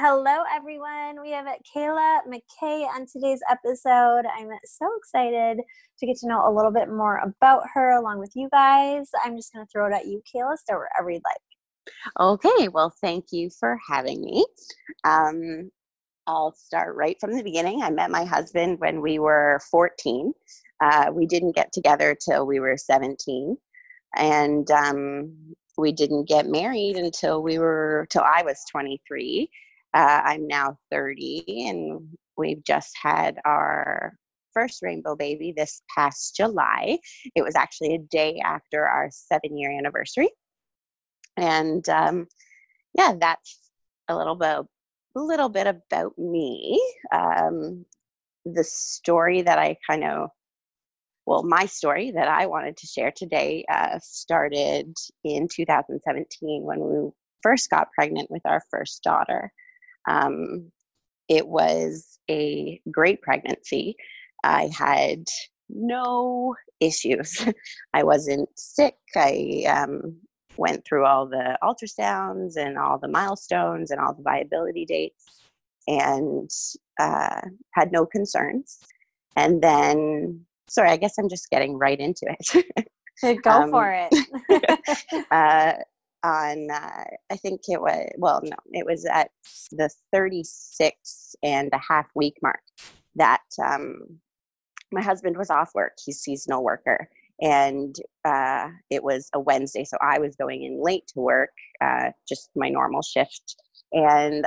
Hello, everyone. We have Kayla Mackay on today's episode. I'm so excited to get to know a little bit more about her along with you guys. I'm just going to throw it at you, Kayla. Start wherever you'd like. Okay, well, thank you for having me. Um, I'll start right from the beginning. I met my husband when we were 14. Uh, we didn't get together till we were 17. And um, we didn't get married until we were, till I was 23 uh, I'm now 30, and we've just had our first rainbow baby this past July. It was actually a day after our seven year anniversary. And um, yeah, that's a little bit, a little bit about me. Um, the story that I kind of, well, my story that I wanted to share today uh, started in 2017 when we first got pregnant with our first daughter. Um, it was a great pregnancy. I had no issues. I wasn't sick. I um, went through all the ultrasounds and all the milestones and all the viability dates and uh, had no concerns. And then, sorry, I guess I'm just getting right into it. Go um, for it. uh, on uh, i think it was well no it was at the 36 and a half week mark that um, my husband was off work. He's seasonal worker. And uh, it was a wednesday so i was going in late to work uh, just my normal shift. And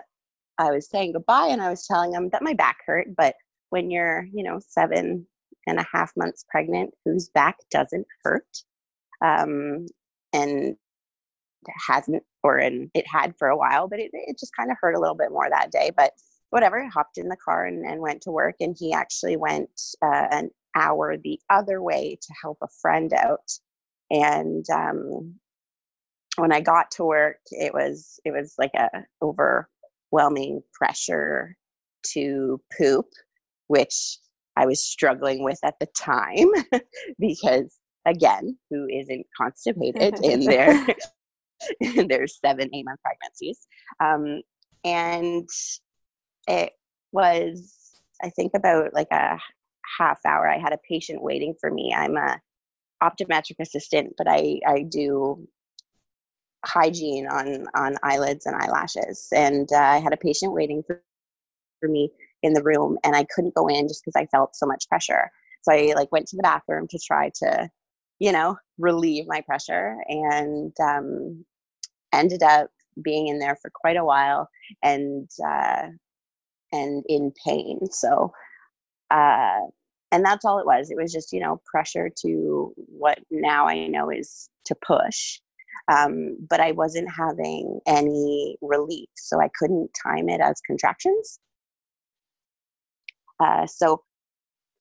i was saying goodbye and i was telling him that my back hurt but when you're you know seven and a half months pregnant whose back doesn't hurt? Um, and hasn't or it had for a while but it, it just kind of hurt a little bit more that day but whatever hopped in the car and, and went to work and he actually went uh, an hour the other way to help a friend out and um, when i got to work it was it was like a overwhelming pressure to poop which i was struggling with at the time because again who isn't constipated in their there's seven eight month pregnancies. Um, and it was i think about like a half hour. I had a patient waiting for me. I'm a optometric assistant but i i do hygiene on on eyelids and eyelashes. And uh, i had a patient waiting for, for me in the room and i couldn't go in just because i felt so much pressure. So i like went to the bathroom to try to you know relieve my pressure. And um, ended up being in there for quite a while and uh, and in pain. So, uh, and that's all it was. It was just you know pressure to what now I know is to push. Um, but I wasn't having any relief, so I couldn't time it as contractions. Uh, so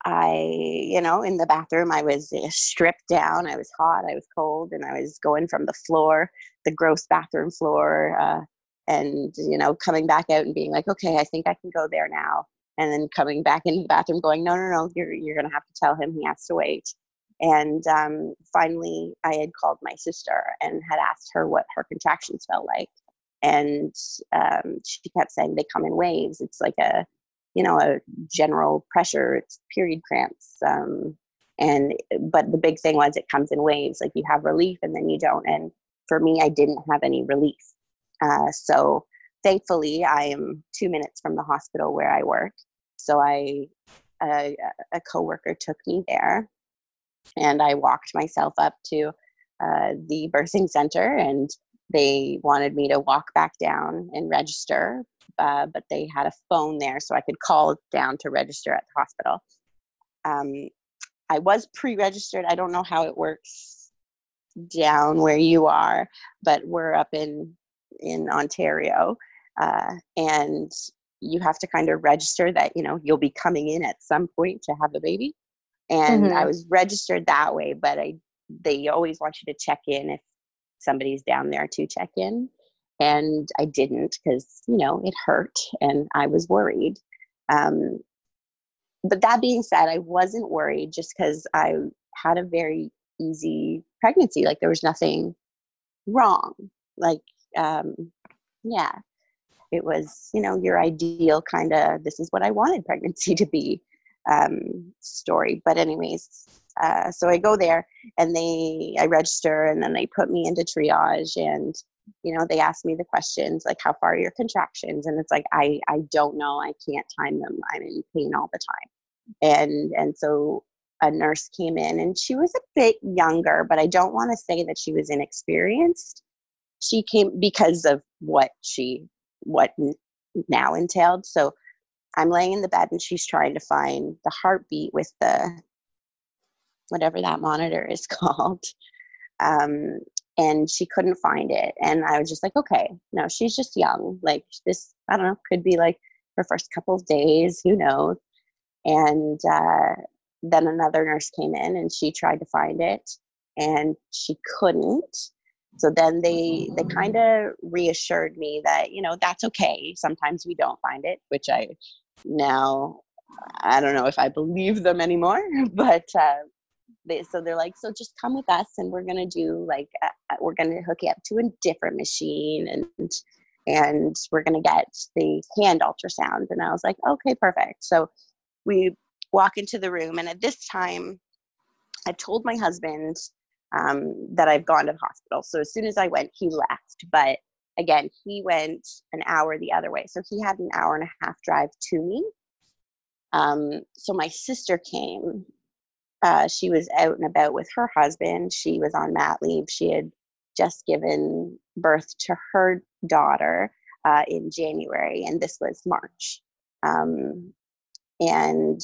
I, you know, in the bathroom, I was uh, stripped down. I was hot, I was cold, and I was going from the floor, the gross bathroom floor, uh, and, you know, coming back out and being like, okay, I think I can go there now. And then coming back into the bathroom going, no, no, no, you're, you're going to have to tell him he has to wait. And um, finally, I had called my sister and had asked her what her contractions felt like. And um, she kept saying they come in waves. It's like a, you know a general pressure it's period cramps um, and but the big thing was it comes in waves like you have relief and then you don't and for me i didn't have any relief uh, so thankfully i am two minutes from the hospital where i work so i a, a coworker took me there and i walked myself up to uh, the birthing center and they wanted me to walk back down and register uh, but they had a phone there so I could call down to register at the hospital. Um, I was pre registered. I don't know how it works down where you are, but we're up in in Ontario, uh, and you have to kind of register that you know you'll be coming in at some point to have a baby. And mm-hmm. I was registered that way, but I they always want you to check in if somebody's down there to check in, and I didn't because you know it hurt and I was worried. Um, but that being said, I wasn't worried just because I had a very easy pregnancy. Like there was nothing wrong. Like, um, yeah, it was, you know, your ideal kind of, this is what I wanted pregnancy to be um, story. But, anyways, uh, so I go there and they, I register and then they put me into triage and, you know, they ask me the questions like, how far are your contractions? And it's like, I, I don't know. I can't time them. I'm in pain all the time. And, and so a nurse came in and she was a bit younger, but I don't want to say that she was inexperienced. She came because of what she what now entailed. So I'm laying in the bed and she's trying to find the heartbeat with the whatever that monitor is called. Um, and she couldn't find it. And I was just like, okay, no, she's just young. Like this, I don't know, could be like her first couple of days, who knows? And uh, then another nurse came in and she tried to find it and she couldn't. So then they they kind of reassured me that you know that's okay. Sometimes we don't find it which i now i don't know if i believe them anymore but uh, they, so they're like so just come with us and we're gonna do like uh, we're gonna hook you up to a different machine and and we're gonna get the hand ultrasound. And i was like okay perfect. So we walk into the room. And at this time, I told my husband um, that I've gone to the hospital. So as soon as I went, he left. But again, he went an hour the other way. So he had an hour and a half drive to me. Um, so my sister came. Uh, she was out and about with her husband. She was on mat leave. She had just given birth to her daughter uh, in January, and this was March. Um, and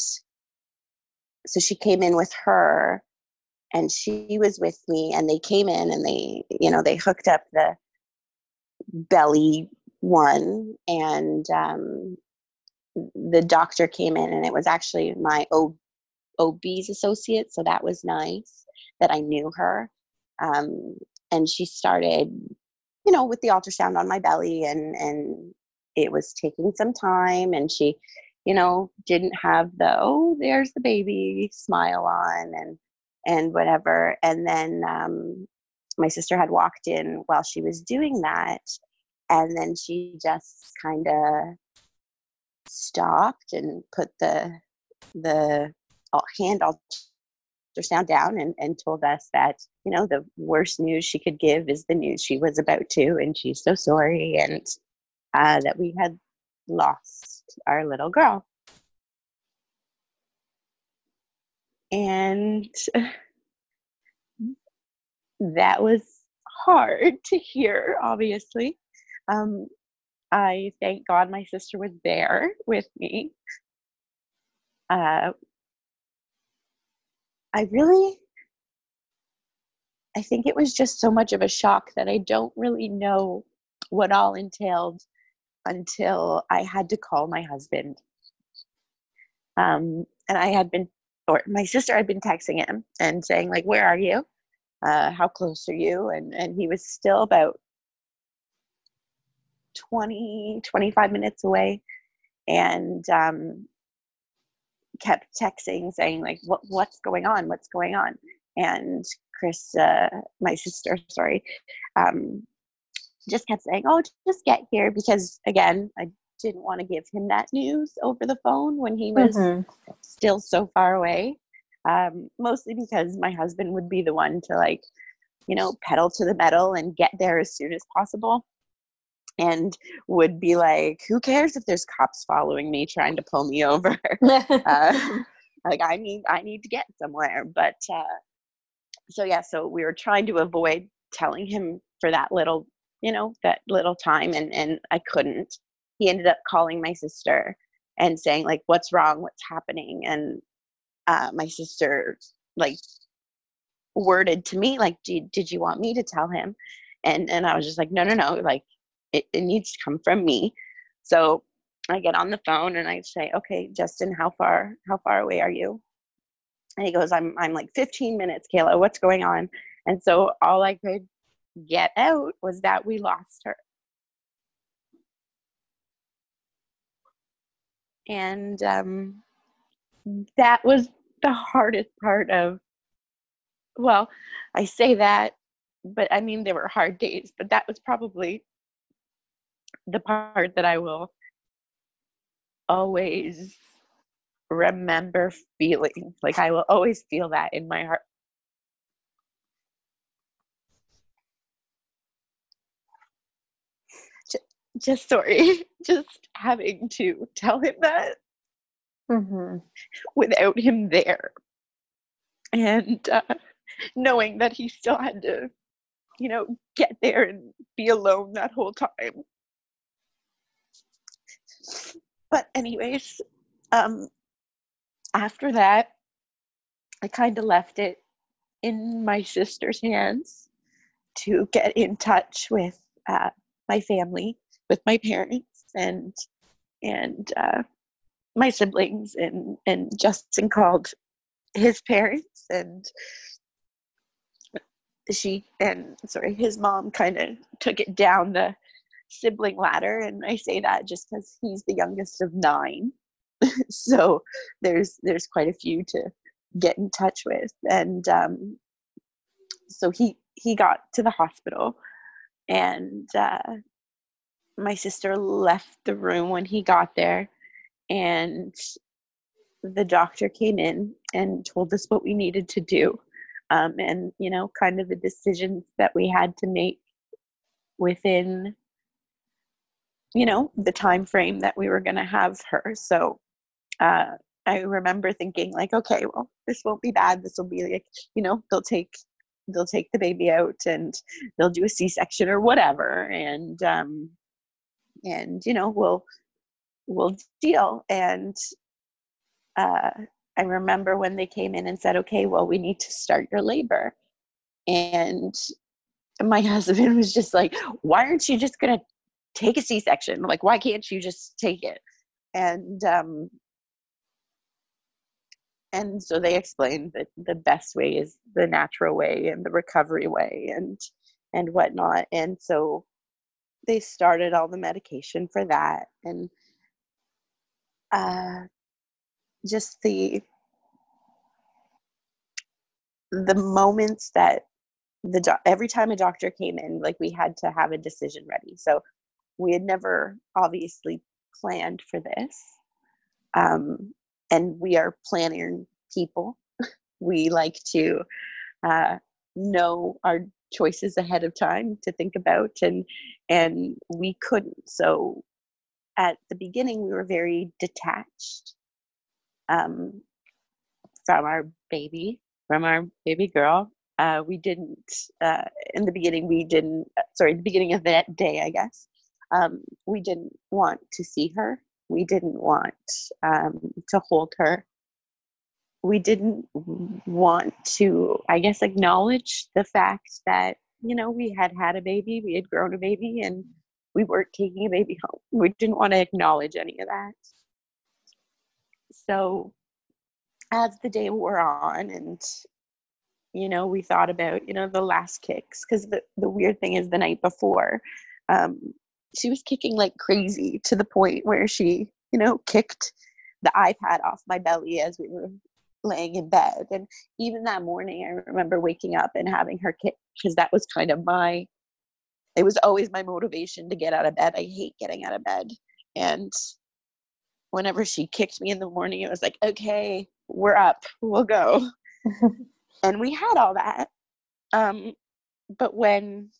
so she came in with her and she was with me and they came in and they you know they hooked up the belly one and um, the doctor came in and it was actually my ob's associate so that was nice that i knew her um, and she started you know with the ultrasound on my belly and and it was taking some time and she you know, didn't have the oh, there's the baby smile on and and whatever. And then um, my sister had walked in while she was doing that, and then she just kind of stopped and put the the hand ultrasound down and, and told us that you know the worst news she could give is the news she was about to and she's so sorry and uh, that we had lost our little girl. And that was hard to hear, obviously. Um, I thank God my sister was there with me. Uh, I really, I think it was just so much of a shock that I don't really know what all entailed until I had to call my husband. Um, and I had been, or my sister had been texting him and saying, like, where are you? Uh, how close are you? And, and he was still about 20, 25 minutes away and um, kept texting saying, like, what, what's going on? What's going on? And Chris, uh, my sister, sorry, um, just kept saying, "Oh, just get here," because again, I didn't want to give him that news over the phone when he was mm-hmm. still so far away. Um, mostly because my husband would be the one to like, you know, pedal to the metal and get there as soon as possible, and would be like, "Who cares if there's cops following me trying to pull me over?" uh, like I need, I need to get somewhere. But uh, so yeah, so we were trying to avoid telling him for that little you know, that little time and, and I couldn't. He ended up calling my sister and saying, like, what's wrong? What's happening? And uh, my sister, like, worded to me, like, did, did you want me to tell him? And, and I was just like, no, no, no. Like, it, it needs to come from me so i get on the phone and i say okay justin how far how far away are you and he goes i'm i'm like 15 minutes kayla what's going on and so all i could get out was that we lost her. And um, that was the hardest part of well i say that but i mean there were hard days but that was probably the part that i will always remember feeling. Like i will always feel that in my heart just sorry just having to tell him that mm-hmm. without him there. And uh, knowing that he still had to you know get there and be alone that whole time. But anyways um after that i kind of left it in my sister's hands to get in touch with uh, my family with my parents and and uh, my siblings and and Justin called his parents and she and sorry his mom kind of took it down the sibling ladder and I say that just because he's the youngest of nine. So there's there's quite a few to get in touch with and um, so he he got to the hospital and uh, my sister left the room when he got there and the doctor came in and told us what we needed to do um, and you know kind of the decisions that we had to make within you know the time frame that we were going to have her. So uh, i remember thinking like okay well this won't be bad. This will be like you know they'll take they'll take the baby out and they'll do a c-section or whatever and um, and you know we'll we'll deal. And uh, i remember when they came in and said okay well we need to start your labor. And my husband was just like why aren't you just to take a c-section? Like why can't you just take it? And um and so they explained that the best way is the natural way and the recovery way and and whatnot. And so they started all the medication for that and uh, just the the moments that the do- every time a doctor came in like we had to have a decision ready. So we had never obviously planned for this um, and we are planning people. We like to uh, know our choices ahead of time to think about and and we couldn't. So at the beginning we were very detached um, from our baby from our baby girl. Uh, we didn't uh, in the beginning we didn't sorry the beginning of that day i guess um, we didn't want to see her. We didn't want um, to hold her we didn't want to, I guess, acknowledge the fact that, you know, we had had a baby, we had grown a baby, and we weren't taking a baby home. We didn't want to acknowledge any of that. So, as the day wore on, and you know, we thought about, you know, the last kicks, because the, the weird thing is the night before, um, she was kicking like crazy to the point where she, you know, kicked the iPad off my belly as we were laying in bed. And even that morning, I remember waking up and having her kick because that was kind of my, it was always my motivation to get out of bed. I hate getting out of bed. And whenever she kicked me in the morning, it was like, okay, we're up, we'll go. and we had all that. Um, but when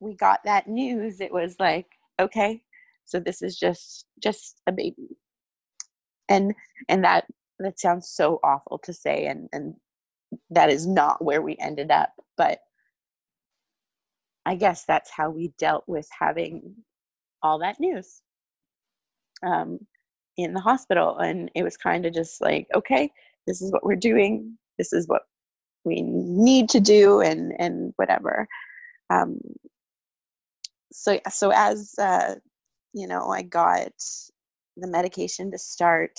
we got that news, it was like, okay, so this is just just a baby and and that that sounds so awful to say and and that is not where we ended up but i guess that's how we dealt with having all that news um, in the hospital and it was kind of just like okay this is what we're doing this is what we need to do and and whatever um, so so as uh, you know, I got the medication to start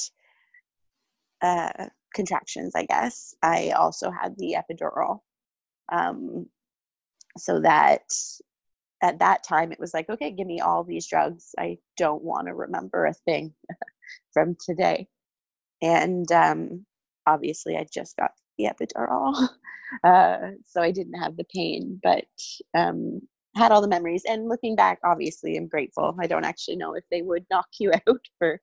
uh, contractions. I guess I also had the epidural, um, so that at that time it was like, okay, give me all these drugs. I don't want to remember a thing from today, and um, obviously I just got the epidural, uh, so I didn't have the pain, but um, had all the memories. And looking back, obviously, I'm grateful. I don't actually know if they would knock you out for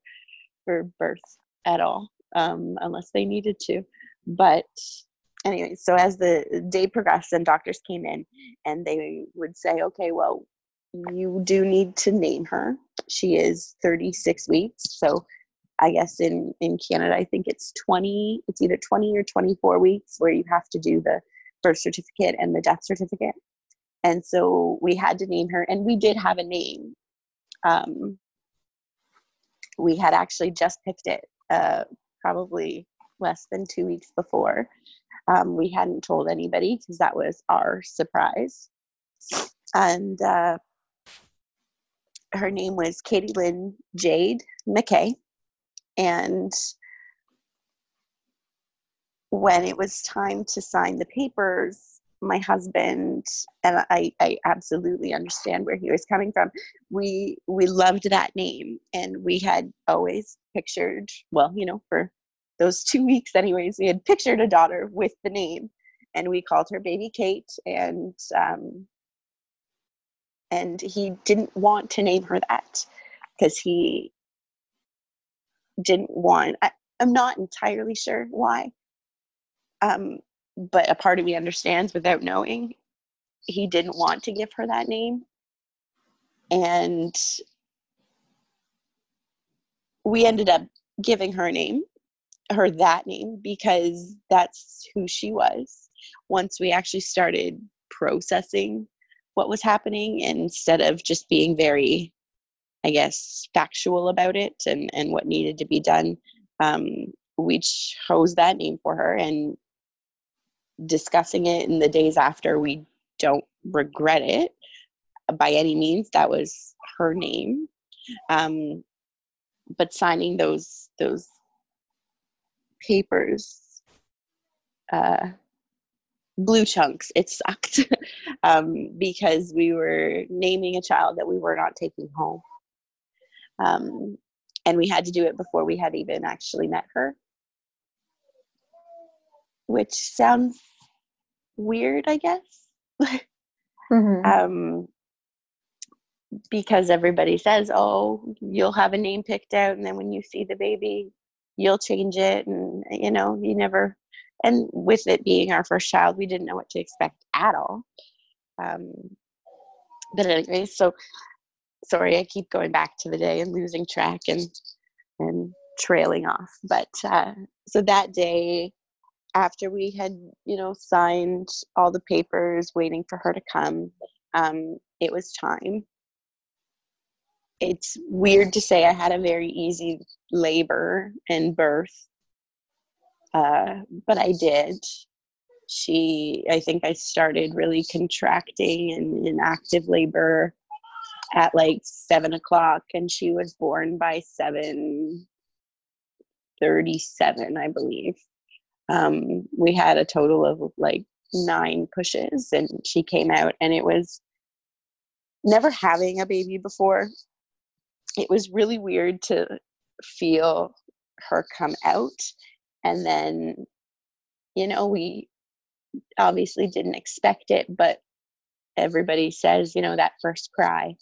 for birth at all, um, unless they needed to. But anyway, so as the day progressed and doctors came in, and they would say, "Okay, well, you do need to name her. She is 36 weeks, so." I guess in in Canada, I think it's 20. It's either 20 or 24 weeks where you have to do the birth certificate and the death certificate. And so we had to name her, and we did have a name. Um, we had actually just picked it uh, probably less than two weeks before. Um, we hadn't told anybody because that was our surprise. And uh, her name was Katie Lynn Jade Mackay. And when it was time to sign the papers, my husband and I, I absolutely understand where he was coming from. We we loved that name and we had always pictured, well, you know, for those two weeks anyways, we had pictured a daughter with the name and we called her baby Kate and um and he didn't want to name her that because he didn't want I, i'm not entirely sure why um, but a part of me understands without knowing he didn't want to give her that name. And we ended up giving her a name her that name because that's who she was. Once we actually started processing what was happening instead of just being very i guess factual about it and and what needed to be done um, we chose that name for her and discussing it in the days after we don't regret it by any means that was her name. Um, but signing those those papers uh, blue chunks it sucked. Um, because we were naming a child that we were not taking home. Um, and we had to do it before we had even actually met her which sounds weird, I guess. mm-hmm. um, because everybody says, "Oh, you'll have a name picked out, and then when you see the baby, you'll change it." And you know, you never. And with it being our first child, we didn't know what to expect at all. Um, but anyway, so sorry, I keep going back to the day and losing track and and trailing off. But uh, so that day, after we had you know signed all the papers waiting for her to come um, it was time. It's weird to say i had a very easy labor and birth uh, but i did. She i think i started really contracting and in active labor at like seven o'clock and she was born by seven 37 i believe um, we had a total of like nine pushes and she came out and it was never having a baby before. It was really weird to feel her come out and then you know we obviously didn't expect it but everybody says you know that first cry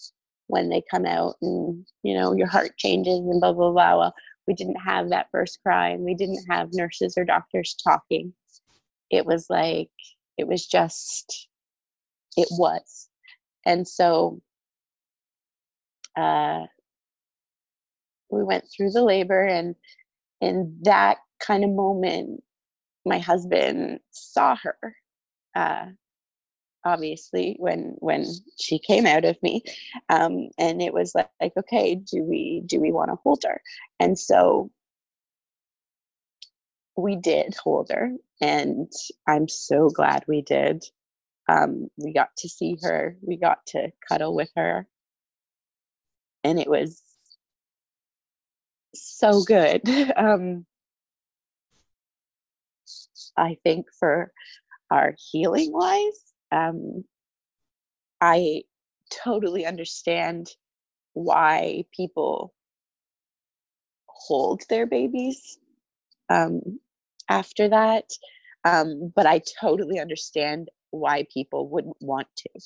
when they come out and you know your heart changes and blah blah blah well we didn't have that first cry and we didn't have nurses or doctors talking. It was like it was just it was. And so uh we went through the labor and in that kind of moment my husband saw her uh obviously when when she came out of me um, and it was like, like okay do we do we want to hold her? And so we did hold her and i'm so glad we did. Um, we got to see her we got to cuddle with her. And it was so good. Um, I think for our healing wise, um, I totally understand why people hold their babies um, after that. Um, but I totally understand why people wouldn't want to,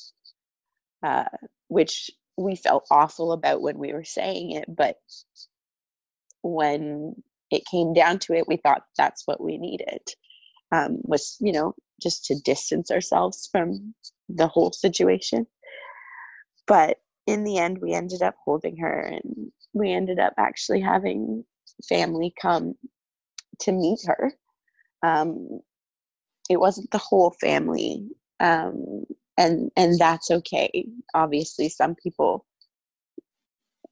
uh, which we felt awful about when we were saying it. But when it came down to it, we thought that's what we needed um, was, you know, just to distance ourselves from the whole situation. But in the end, we ended up holding her and we ended up actually having family come to meet her. Um, it wasn't the whole family, um, and and that's okay. Obviously, some people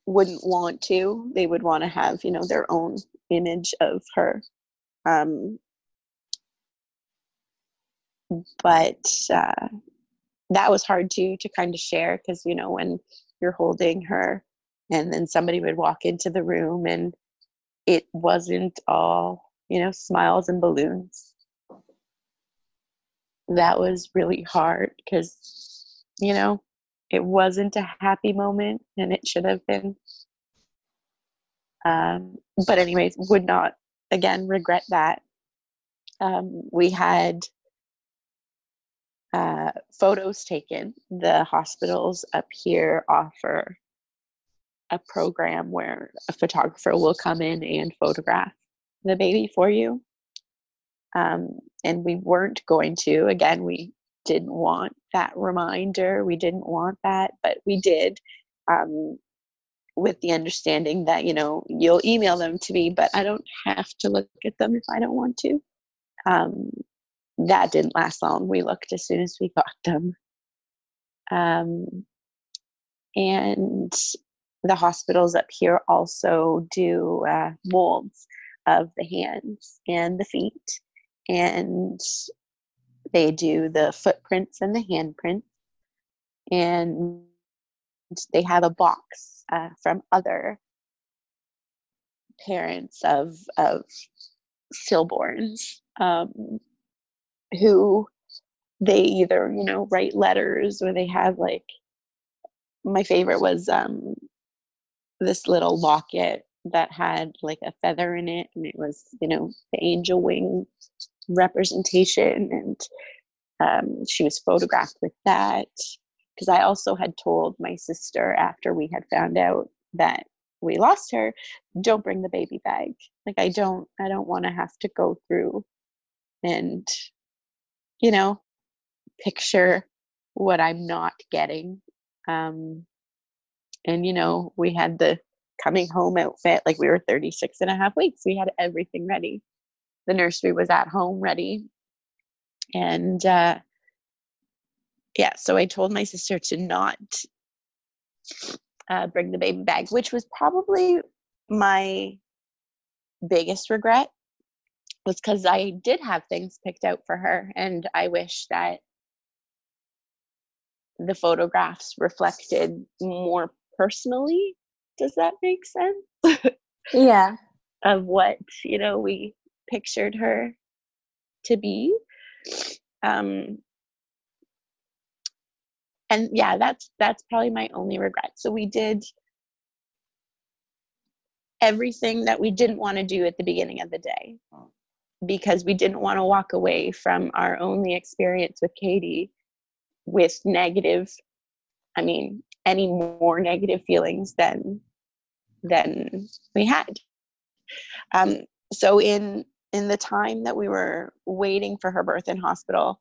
wouldn't want to. They would want to have you know their own image of her. Um, but uh, that was hard to to kind of share because you know when you're holding her and then somebody would walk into the room and it wasn't all you know smiles and balloons. That was really hard because you know it wasn't a happy moment and it should have been. Um, but anyways would not again regret that. Um, we had uh, photos taken. The hospitals up here offer a program where a photographer will come in and photograph the baby for you. Um, and we weren't going to. Again, we didn't want that reminder. We didn't want that, but we did. Um, with the understanding that you know you'll email them to me but i don't have to look at them if i don't want to um, that didn't last long. We looked as soon as we got them. Um, and the hospitals up here also do uh, molds of the hands and the feet, and they do the footprints and the handprints, and they have a box uh, from other parents of of stillborns um, who they either you know write letters or they have like my favorite was um this little locket that had like a feather in it and it was you know the angel wing representation and um, she was photographed with that. Because i also had told my sister after we had found out that we lost her don't bring the baby bag. Like i don't i don't want to have to go through and you know, picture what I'm not getting. Um, and, you know, we had the coming home outfit, like we were 36 and a half weeks. We had everything ready. The nursery was at home ready. And, uh, yeah, so I told my sister to not uh, bring the baby bag, which was probably my biggest regret was because I did have things picked out for her, and I wish that the photographs reflected more personally. Does that make sense? yeah. of what, you know, we pictured her to be. Um, and yeah, that's that's probably my only regret. So we did everything that we didn't want to do at the beginning of the day because we didn't want to walk away from our only experience with Katie with negative I mean any more negative feelings than than we had. Um, so in in the time that we were waiting for her birth in hospital,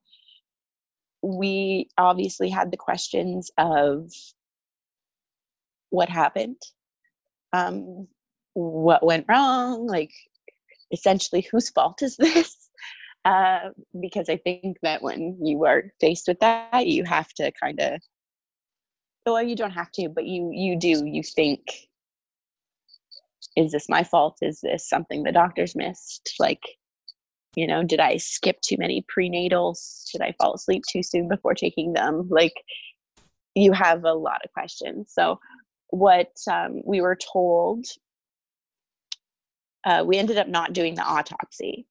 we obviously had the questions of what happened, um, what went wrong, like essentially whose fault is this? Uh, because I think that when you are faced with that, you have to kind of, well, you don't have to, but you you do. You think, is this my fault? Is this something the doctors missed? Like, you know, did I skip too many prenatals? Did I fall asleep too soon before taking them? Like, you have a lot of questions. So what um, we were told, uh, we ended up not doing the autopsy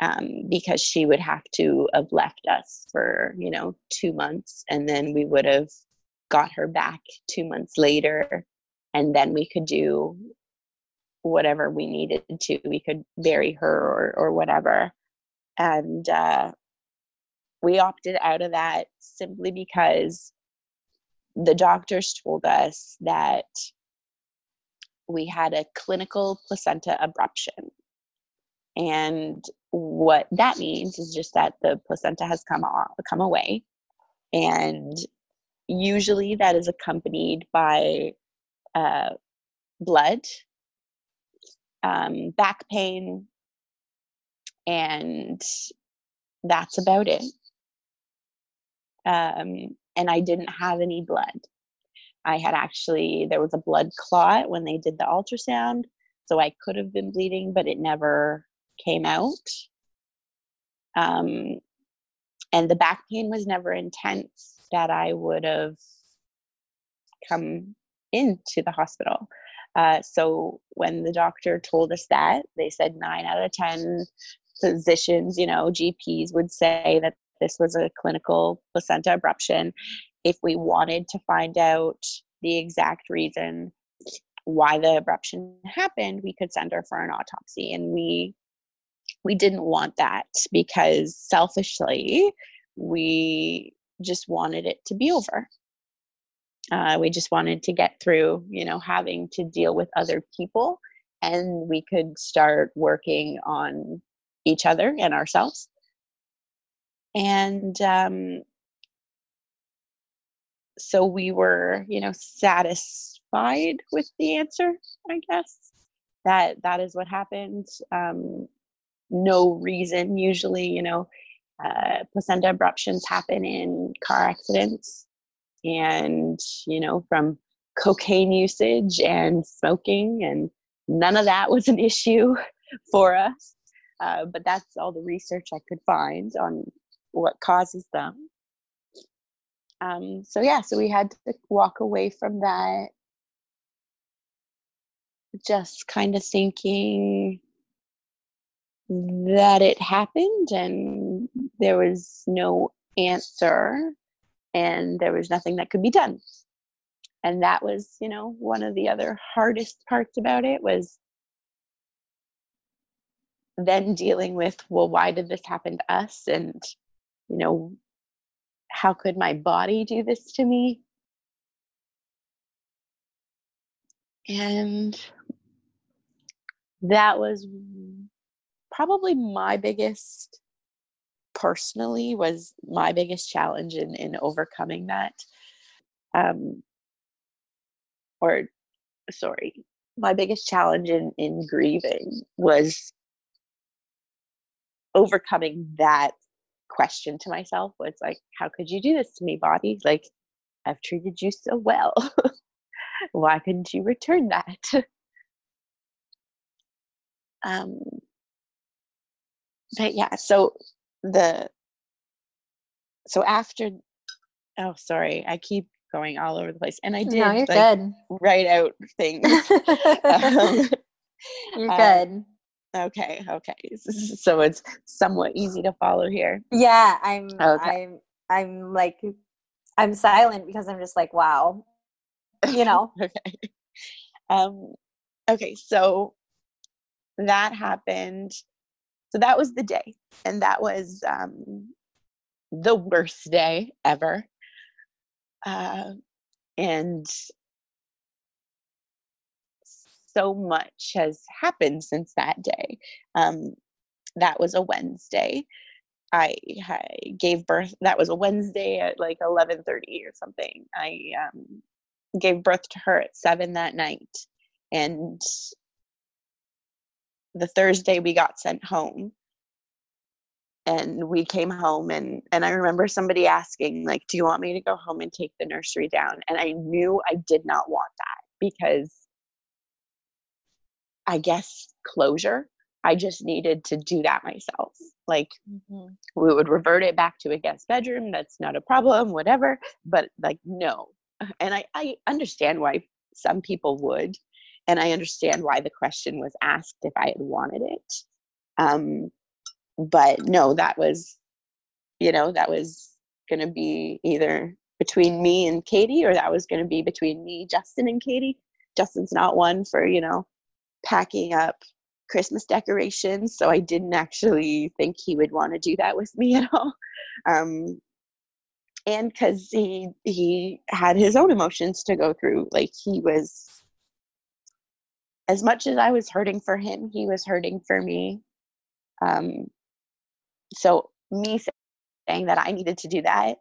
um, because she would have to have left us for you know two months, and then we would have got her back two months later, and then we could do whatever we needed to. We could bury her or or whatever, and uh, we opted out of that simply because the doctors told us that we had a clinical placenta abruption. And what that means is just that the placenta has come off, come away. And usually that is accompanied by uh, blood, um, back pain, and that's about it. Um, and I didn't have any blood. I had actually, there was a blood clot when they did the ultrasound. So I could have been bleeding, but it never came out. Um, and the back pain was never intense that I would have come into the hospital. Uh, so when the doctor told us that, they said nine out of 10 physicians, you know, GPs would say that this was a clinical placenta abruption. If we wanted to find out the exact reason why the abruption happened, we could send her for an autopsy. And we we didn't want that because selfishly we just wanted it to be over. Uh, we just wanted to get through, you know, having to deal with other people, and we could start working on each other and ourselves and um, so we were you know satisfied with the answer i guess. That that is what happened. Um, no reason usually you know uh, placenta abruptions happen in car accidents. And you know from cocaine usage and smoking and none of that was an issue for us. Uh, but that's all the research i could find on what causes them. Um, so yeah, so we had to walk away from that, just kind of thinking that it happened and there was no answer and there was nothing that could be done. And that was, you know, one of the other hardest parts about it was then dealing with, well, why did this happen to us? And you know, how could my body do this to me? And that was probably my biggest personally was my biggest challenge in in overcoming that um or sorry my biggest challenge in in grieving was overcoming that question to myself was like, how could you do this to me, body? Like, I've treated you so well. Why couldn't you return that? um, but yeah, so the so after oh sorry, I keep going all over the place. And I did no, you're like, good. write out things. um, you're um, good. Okay, okay. So it's somewhat easy to follow here. Yeah, I'm okay. I'm I'm like I'm silent because I'm just like, wow. You know. okay. Um okay, so that happened. So that was the day. And that was um the worst day ever. Uh and so much has happened since that day. Um, that was a Wednesday. I, I, gave birth. That was a Wednesday at like eleven thirty or something. I um, gave birth to her at seven that night, and the Thursday we got sent home. And we came home, and and I remember somebody asking, like, "Do you want me to go home and take the nursery down?" And I knew I did not want that because I guess, closure. I just needed to do that myself. Like, mm-hmm. we would revert it back to a guest bedroom. That's not a problem, whatever. But, like, no. And I, I understand why some people would and i understand why the question was asked if i had wanted it um, but no that was you know that was going to be either between me and katie or that was going to be between me justin and katie justin's not one for you know packing up christmas decorations so i didn't actually think he would want to do that with me at all. Um, and because he he had his own emotions to go through like he was as much as i was hurting for him he was hurting for me. Um so me saying that i needed to do that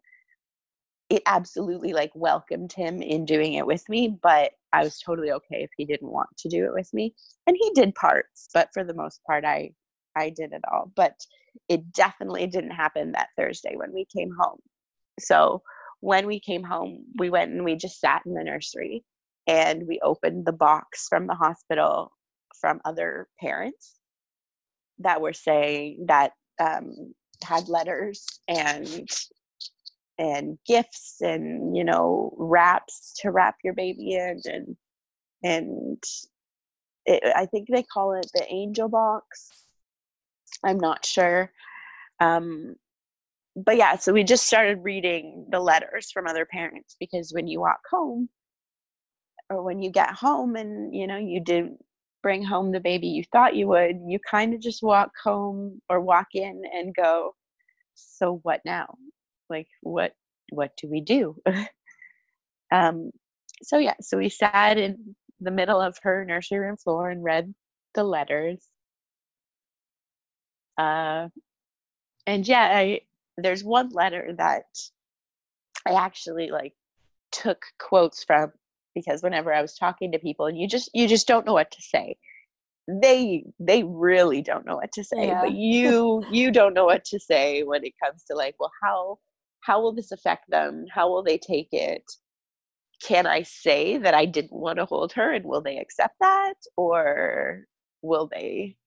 it absolutely like welcomed him in doing it with me but i was totally okay if he didn't want to do it with me and he did parts but for the most part i i did it all but it definitely didn't happen that thursday when we came home. So when we came home, we went and we just sat in the nursery and we opened the box from the hospital from other parents that were saying that um, had letters and and gifts and you know wraps to wrap your baby in and and it, I think they call it the angel box. I'm not sure. Um, but yeah, so we just started reading the letters from other parents because when you walk home or when you get home and you know you didn't bring home the baby you thought you would, you kind of just walk home or walk in and go, so what now? Like what what do we do? um so yeah, so we sat in the middle of her nursery room floor and read the letters. Uh and yeah, I there's one letter that I actually like took quotes from because whenever I was talking to people and you just you just don't know what to say. They they really don't know what to say, yeah. but you you don't know what to say when it comes to like, well, how how will this affect them? How will they take it? Can I say that I didn't want to hold her and will they accept that or will they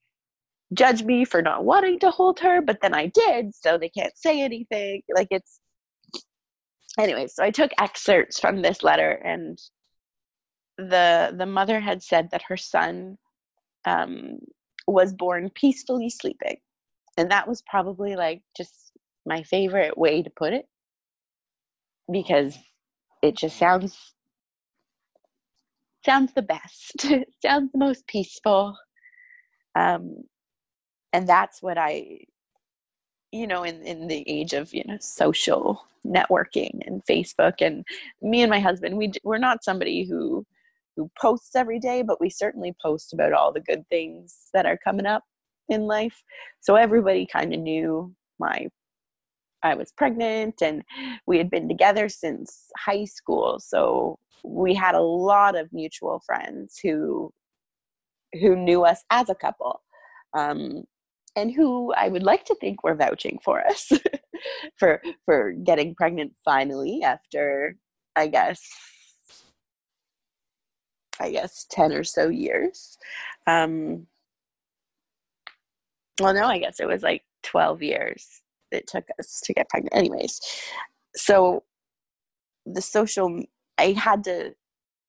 judge me for not wanting to hold her, but then I did, so they can't say anything. Like it's anyway, so I took excerpts from this letter and the the mother had said that her son um, was born peacefully sleeping. And that was probably like just my favorite way to put it because it just sounds sounds the best. sounds the most peaceful. Um, and that's what i you know in in the age of you know social networking and facebook and me and my husband we we're not somebody who who posts every day but we certainly post about all the good things that are coming up in life so everybody kind of knew my I was pregnant and we had been together since high school so we had a lot of mutual friends who who knew us as a couple um, and who I would like to think were vouching for us for for getting pregnant finally after I guess I guess 10 or so years. Um, well, no, I guess it was like 12 years it took us to get pregnant. Anyways, so the social, I had to,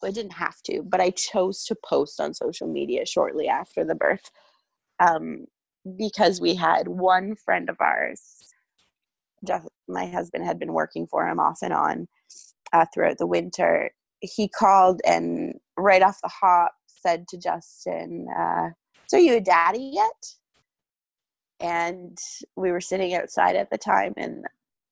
I didn't have to, but I chose to post on social media shortly after the birth um, because we had one friend of ours just my husband had been working for him off and on uh, throughout the winter he called and right off the hop said to justin uh, so you a daddy yet and we were sitting outside at the time and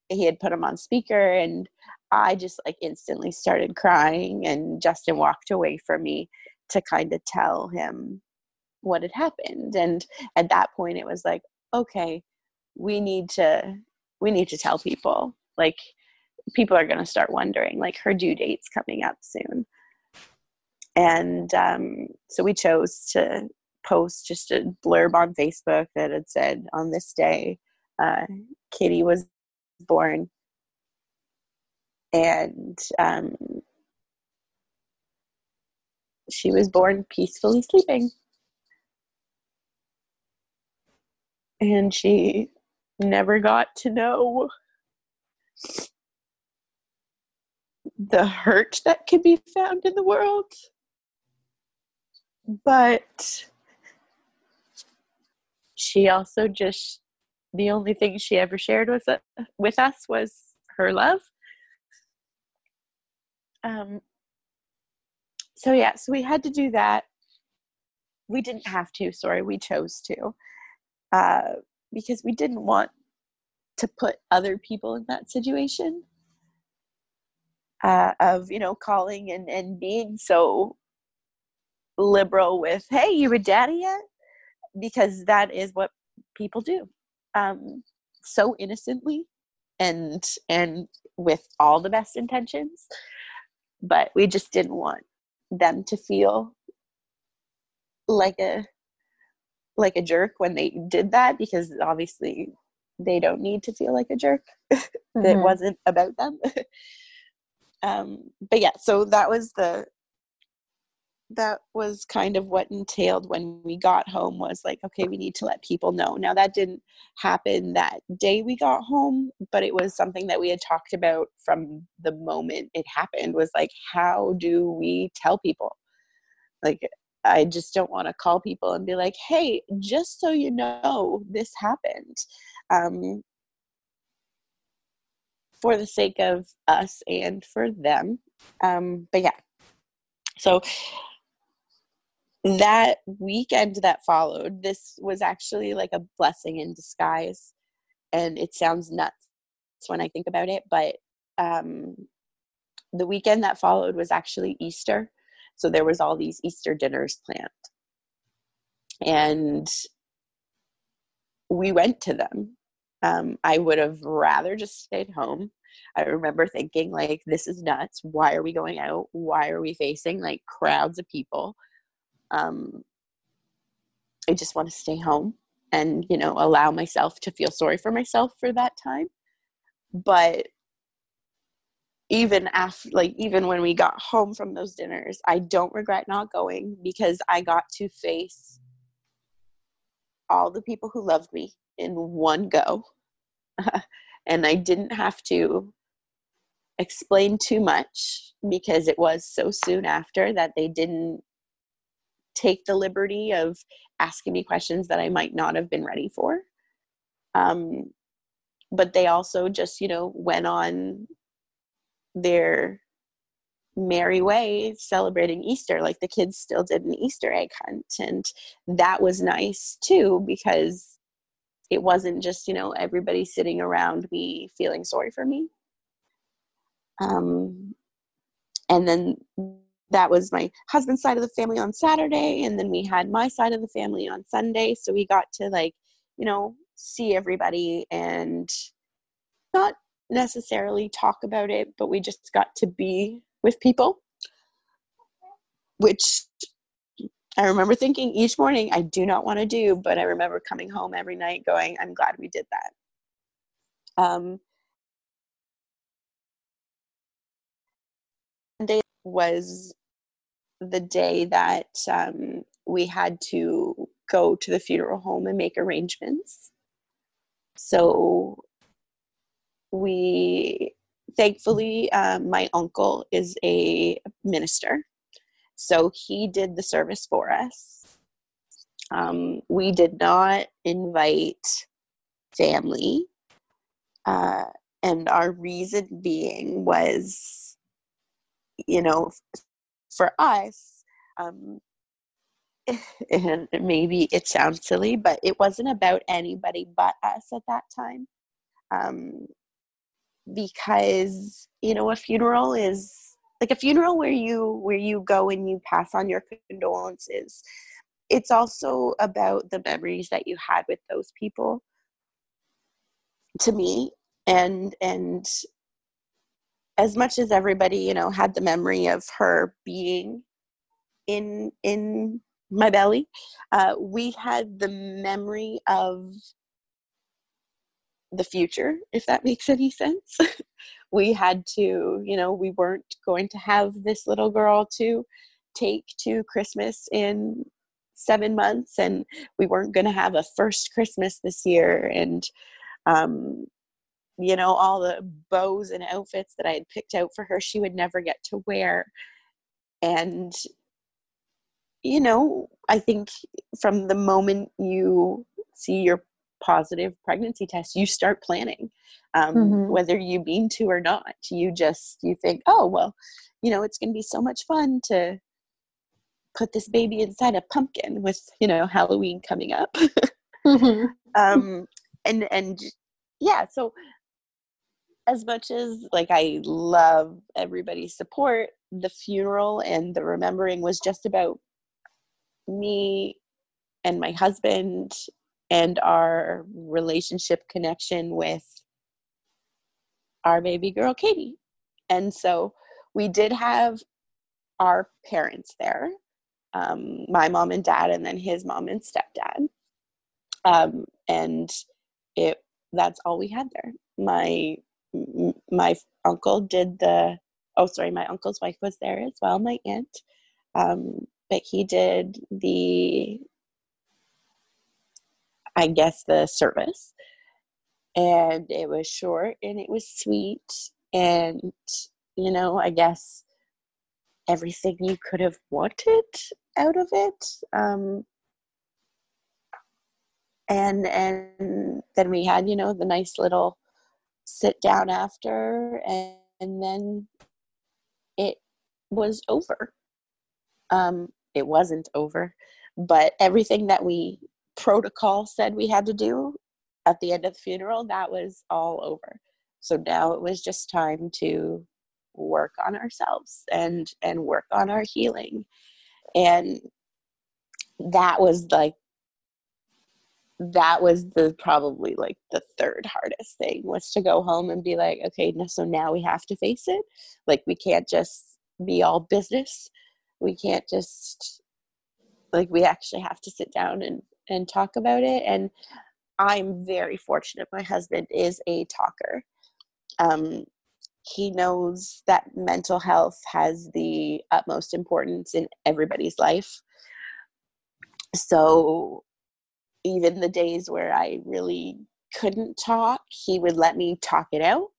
he had put him on speaker and i just like instantly started crying and justin walked away from me to kind of tell him what had happened. And at that point it was like okay we need to we need to tell people. Like people are going to start wondering like her due date's coming up soon. And um, so we chose to post just a blurb on facebook that had said on this day uh, kitty was born. And um, she was born peacefully sleeping. And she never got to know the hurt that can be found in the world. But she also just the only thing she ever shared with with us was her love. Um, so yeah, so we had to do that. We didn't have to. Sorry, we chose to uh, because we didn't want to put other people in that situation uh, of you know calling and and being so liberal with hey you a daddy yet because that is what people do um, so innocently and and with all the best intentions but we just didn't want them to feel like a like a jerk when they did that because obviously they don't need to feel like a jerk mm-hmm. it wasn't about them um but yeah so that was the that was kind of what entailed when we got home was like okay we need to let people know. Now that didn't happen that day we got home but it was something that we had talked about from the moment it happened was like how do we tell people? Like i just don't want to call people and be like hey just so you know this happened. Um, for the sake of us and for them. Um, but yeah. So that weekend that followed, this was actually like a blessing in disguise. And it sounds nuts when I think about it, but um, the weekend that followed was actually Easter. So there was all these Easter dinners planned. And we went to them. Um, I would have rather just stayed home. I remember thinking, like, this is nuts. Why are we going out? Why are we facing like crowds of people? Um, I just want to stay home and you know allow myself to feel sorry for myself for that time. But even after like even when we got home from those dinners, I don't regret not going because I got to face all the people who loved me in one go. and I didn't have to explain too much because it was so soon after that they didn't take the liberty of asking me questions that I might not have been ready for. Um, but they also just, you know, went on their merry way celebrating Easter. Like the kids still did an Easter egg hunt. And that was nice too, because it wasn't just, you know, everybody sitting around me feeling sorry for me. Um, and then that was my husband's side of the family on Saturday, and then we had my side of the family on Sunday. So we got to like, you know, see everybody and not necessarily talk about it, but we just got to be with people, which I remember thinking each morning, I do not want to do, but I remember coming home every night going, I'm glad we did that. Um, Day was the day that um, we had to go to the funeral home and make arrangements. So we thankfully um, my uncle is a minister so he did the service for us um, we did not invite family uh, and our reason being was you know for us, um, and maybe it sounds silly, but it wasn't about anybody but us at that time. Um, because you know, a funeral is like a funeral where you where you go and you pass on your condolences. It's also about the memories that you had with those people. To me, and and as much as everybody you know had the memory of her being in in my belly uh, we had the memory of the future if that makes any sense. We had to you know we weren't going to have this little girl to take to christmas in seven months and we weren't going to have a first christmas this year and um, you know all the bows and outfits that i had picked out for her she would never get to wear and you know, I think from the moment you see your positive pregnancy test, you start planning. Um, mm-hmm. Whether you mean to or not, you just you think, oh well, you know, it's going to be so much fun to put this baby inside a pumpkin with you know Halloween coming up. mm-hmm. um, and and yeah, so as much as like I love everybody's support, the funeral and the remembering was just about me and my husband and our relationship connection with our baby girl Katie. And so we did have our parents there um, my mom and dad, and then his mom and stepdad. Um, and it that's all we had there. My my uncle did the oh sorry, my uncle's wife was there as well, my aunt. Um, but he did the I guess the service. And it was short and it was sweet and you know, I guess everything you could have wanted out of it. Um, and and then we had you know the nice little sit down after and, and then it was over. Um it wasn't over but everything that we protocol said we had to do at the end of the funeral that was all over. So now it was just time to work on ourselves and and work on our healing. And that was like that was the probably like the third hardest thing was to go home and be like okay so now we have to face it. Like we can't just be all business. We can't just like we actually have to sit down and and talk about it. And i'm very fortunate. My husband is a talker. Um he knows that mental health has the utmost importance in everybody's life. So even the days where I really couldn't talk, he would let me talk it out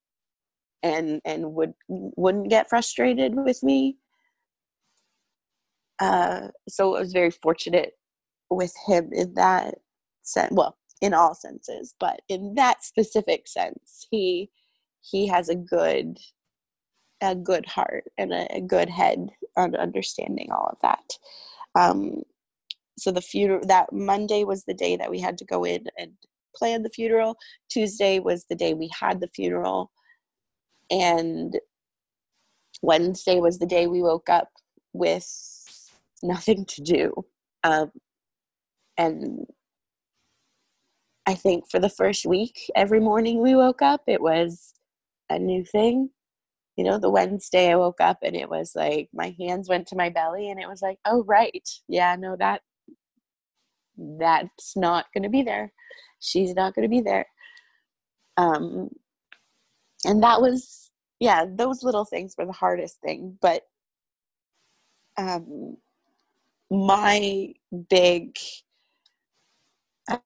and and would wouldn't get frustrated with me. Uh, so I was very fortunate with him in that sense. Well, in all senses, but in that specific sense, he he has a good a good heart and a, a good head on understanding all of that. Um, so the funeral that Monday was the day that we had to go in and plan the funeral. Tuesday was the day we had the funeral, and Wednesday was the day we woke up with nothing to do. Um, and I think for the first week, every morning we woke up, it was a new thing. You know, the Wednesday I woke up and it was like my hands went to my belly and it was like, oh, right. Yeah, no, that that's not going to be there. She's not going to be there. Um, and that was, yeah, those little things were the hardest thing. But um, my big,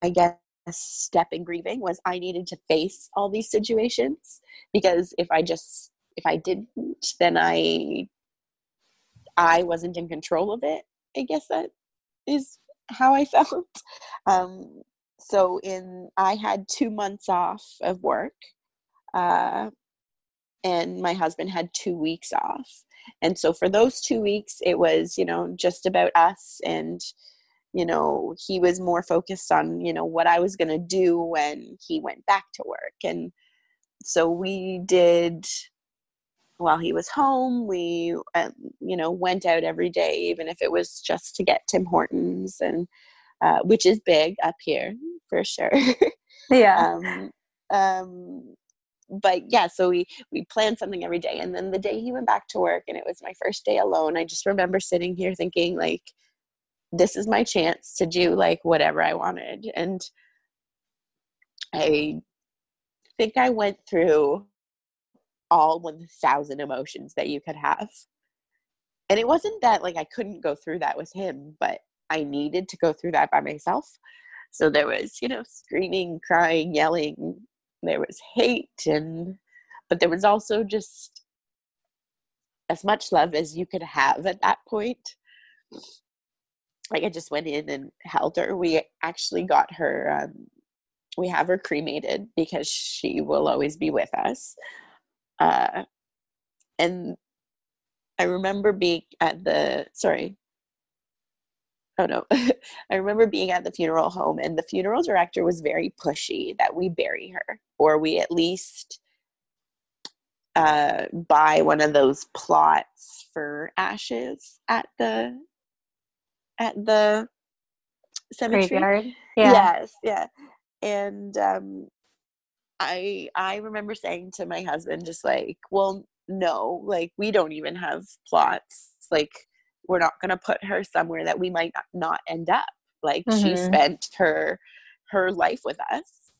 I guess, step in grieving was I needed to face all these situations because if I just if I didn't, then I I wasn't in control of it. I guess that is how I felt. Um, so in I had two months off of work, uh, and my husband had two weeks off. And so for those two weeks, it was you know just about us and you know he was more focused on you know what i was going to do when he went back to work and so we did while he was home we um, you know went out every day even if it was just to get tim hortons and uh, which is big up here for sure yeah um, um, but yeah so we we planned something every day and then the day he went back to work and it was my first day alone i just remember sitting here thinking like this is my chance to do like whatever I wanted. And I think I went through all 1000 emotions that you could have. And it wasn't that like I couldn't go through that with him, but I needed to go through that by myself. So there was, you know, screaming, crying, yelling. There was hate and but there was also just as much love as you could have at that point like I just went in and held her. We actually got her. Um, we have her cremated because she will always be with us. Uh, and I remember being at the sorry. Oh no. I remember being at the funeral home and the funeral director was very pushy that we bury her or we at least uh, buy one of those plots for ashes at the at the cemetery. Graveyard. Yeah. Yes, yeah. And um I I remember saying to my husband just like, well, no, like we don't even have plots. Like we're not going to put her somewhere that we might not end up. Like mm-hmm. she spent her her life with us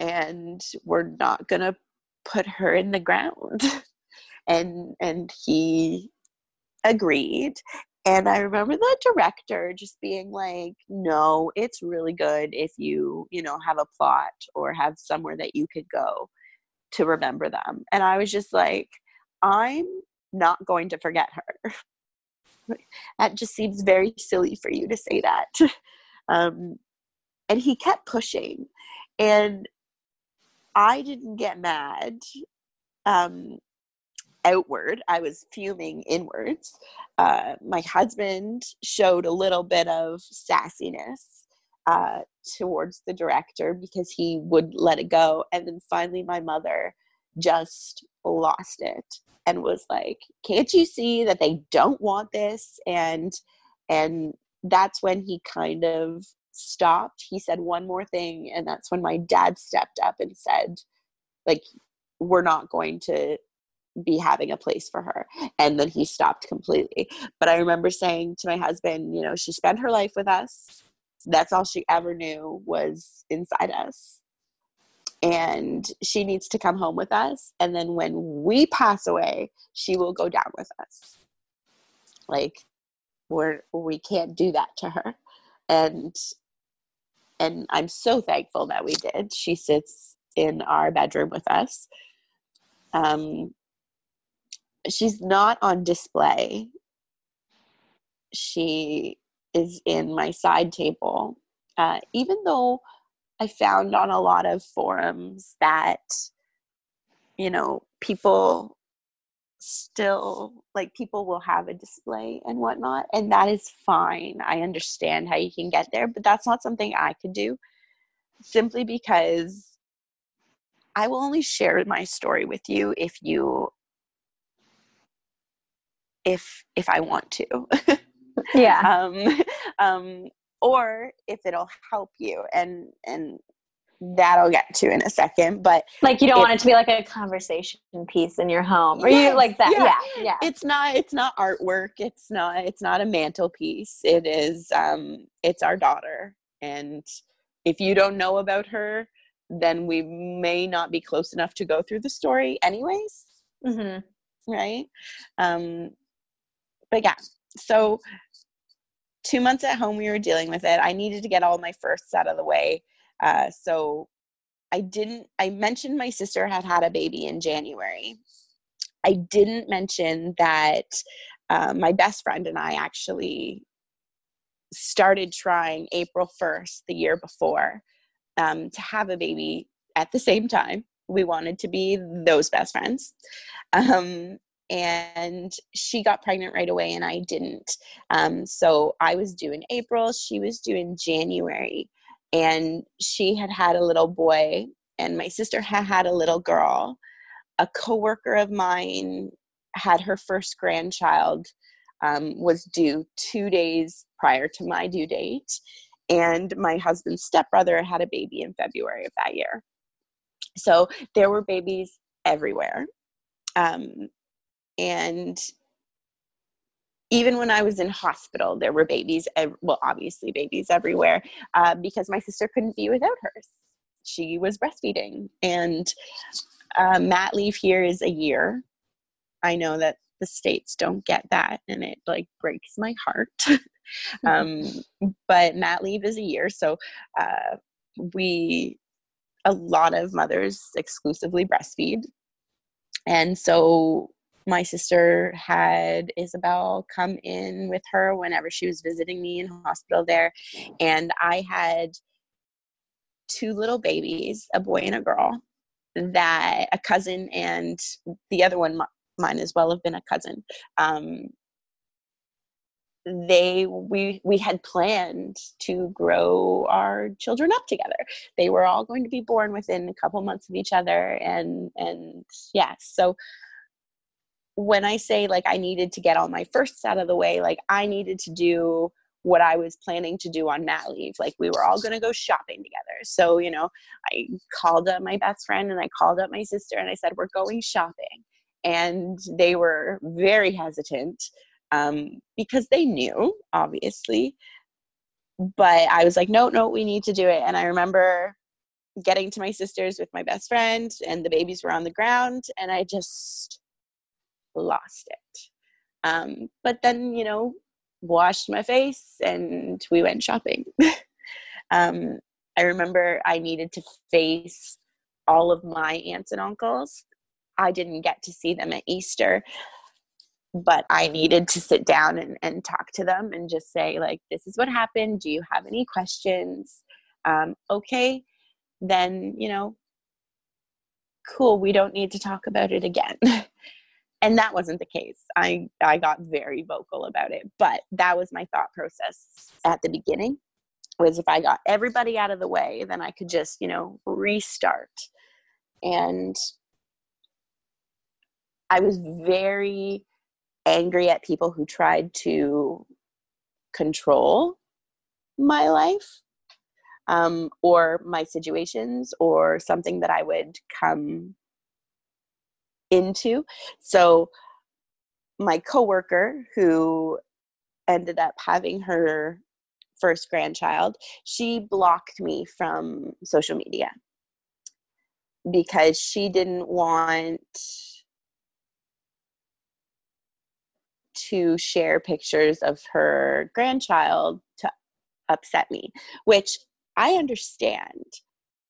and we're not going to put her in the ground. and and he agreed and I remember the director just being like, no, it's really good if you, you know, have a plot or have somewhere that you could go to remember them. And I was just like, I'm not going to forget her. that just seems very silly for you to say that. um, and he kept pushing. And I didn't get mad. Um, outward. I was fuming inwards. Uh, my husband showed a little bit of sassiness uh, towards the director because he would let it go. And then finally, my mother just lost it and was like, "Can't you see that they don't want this?" And and that's when he kind of stopped. He said one more thing, and that's when my dad stepped up and said, "Like, we're not going to be having a place for her. And then he stopped completely. But I remember saying to my husband, you know, she spent her life with us. That's all she ever knew was inside us. And she needs to come home with us. And then when we pass away, she will go down with us. Like, we're, we can't do that to her. And and I'm so thankful that we did. She sits in our bedroom with us. Um, she's not on display. She is in my side table. Uh, even though I found on a lot of forums that, you know, people still like people will have a display and whatnot, and that is fine. I understand how you can get there, but that's not something I could do simply because I will only share my story with you if you if if I want to. yeah. um, um, or if it'll help you, and and that I'll get to in a second. But like you don't want it to be like a conversation piece in your home, or yes, you like that? Yeah. yeah, yeah. It's not. It's not artwork. It's not. It's not a mantelpiece. It is. Um, it's our daughter, and if you don't know about her, then we may not be close enough to go through the story, anyways. Mm-hmm. Right. Um, but yeah, so two months at home, we were dealing with it. I needed to get all my firsts out of the way. Uh, so I didn't, I mentioned my sister had had a baby in January. I didn't mention that uh, my best friend and I actually started trying April 1st, the year before, um, to have a baby at the same time. We wanted to be those best friends. Um, and she got pregnant right away and I didn't. Um, so I was due in April, she was due in January, and she had had a little boy, and my sister had had a little girl. A coworker of mine had her first grandchild, um, was due two days prior to my due date, and my husband's stepbrother had a baby in February of that year. So there were babies everywhere. Um, and even when I was in hospital, there were babies, well, obviously babies everywhere, uh, because my sister couldn't be without hers. She was breastfeeding. And uh, mat leave here is a year. I know that the states don't get that, and it like breaks my heart. um, but mat leave is a year, so uh, we a lot of mothers exclusively breastfeed, and so my sister had Isabel come in with her whenever she was visiting me in hospital there. And I had two little babies, a boy and a girl, that a cousin and the other one, mine as well, have been a cousin. Um, they we we had planned to grow our children up together they were all going to be born within a couple months of each other and and yes yeah, so when I say like I needed to get all my firsts out of the way, like I needed to do what I was planning to do on mat leave. Like we were all going to go shopping together. So, you know, I called up my best friend and I called up my sister and I said, We're going shopping. And they were very hesitant um, because they knew, obviously. But I was like, No, no, we need to do it. And I remember getting to my sister's with my best friend and the babies were on the ground and I just lost it. Um, but then, you know, washed my face and we went shopping. um, I remember I needed to face all of my aunts and uncles. I didn't get to see them at Easter, but I needed to sit down and, and talk to them and just say, like, this is what happened. Do you have any questions? Um, okay, then, you know, cool, we don't need to talk about it again. and that wasn't the case. I i got very vocal about it but that was my thought process at the beginning was if i got everybody out of the way then i could just you know restart. And i was very angry at people who tried to control my life um, or my situations or something that i would come into. So my coworker who ended up having her first grandchild, she blocked me from social media because she didn't want to share pictures of her grandchild to upset me, which I understand.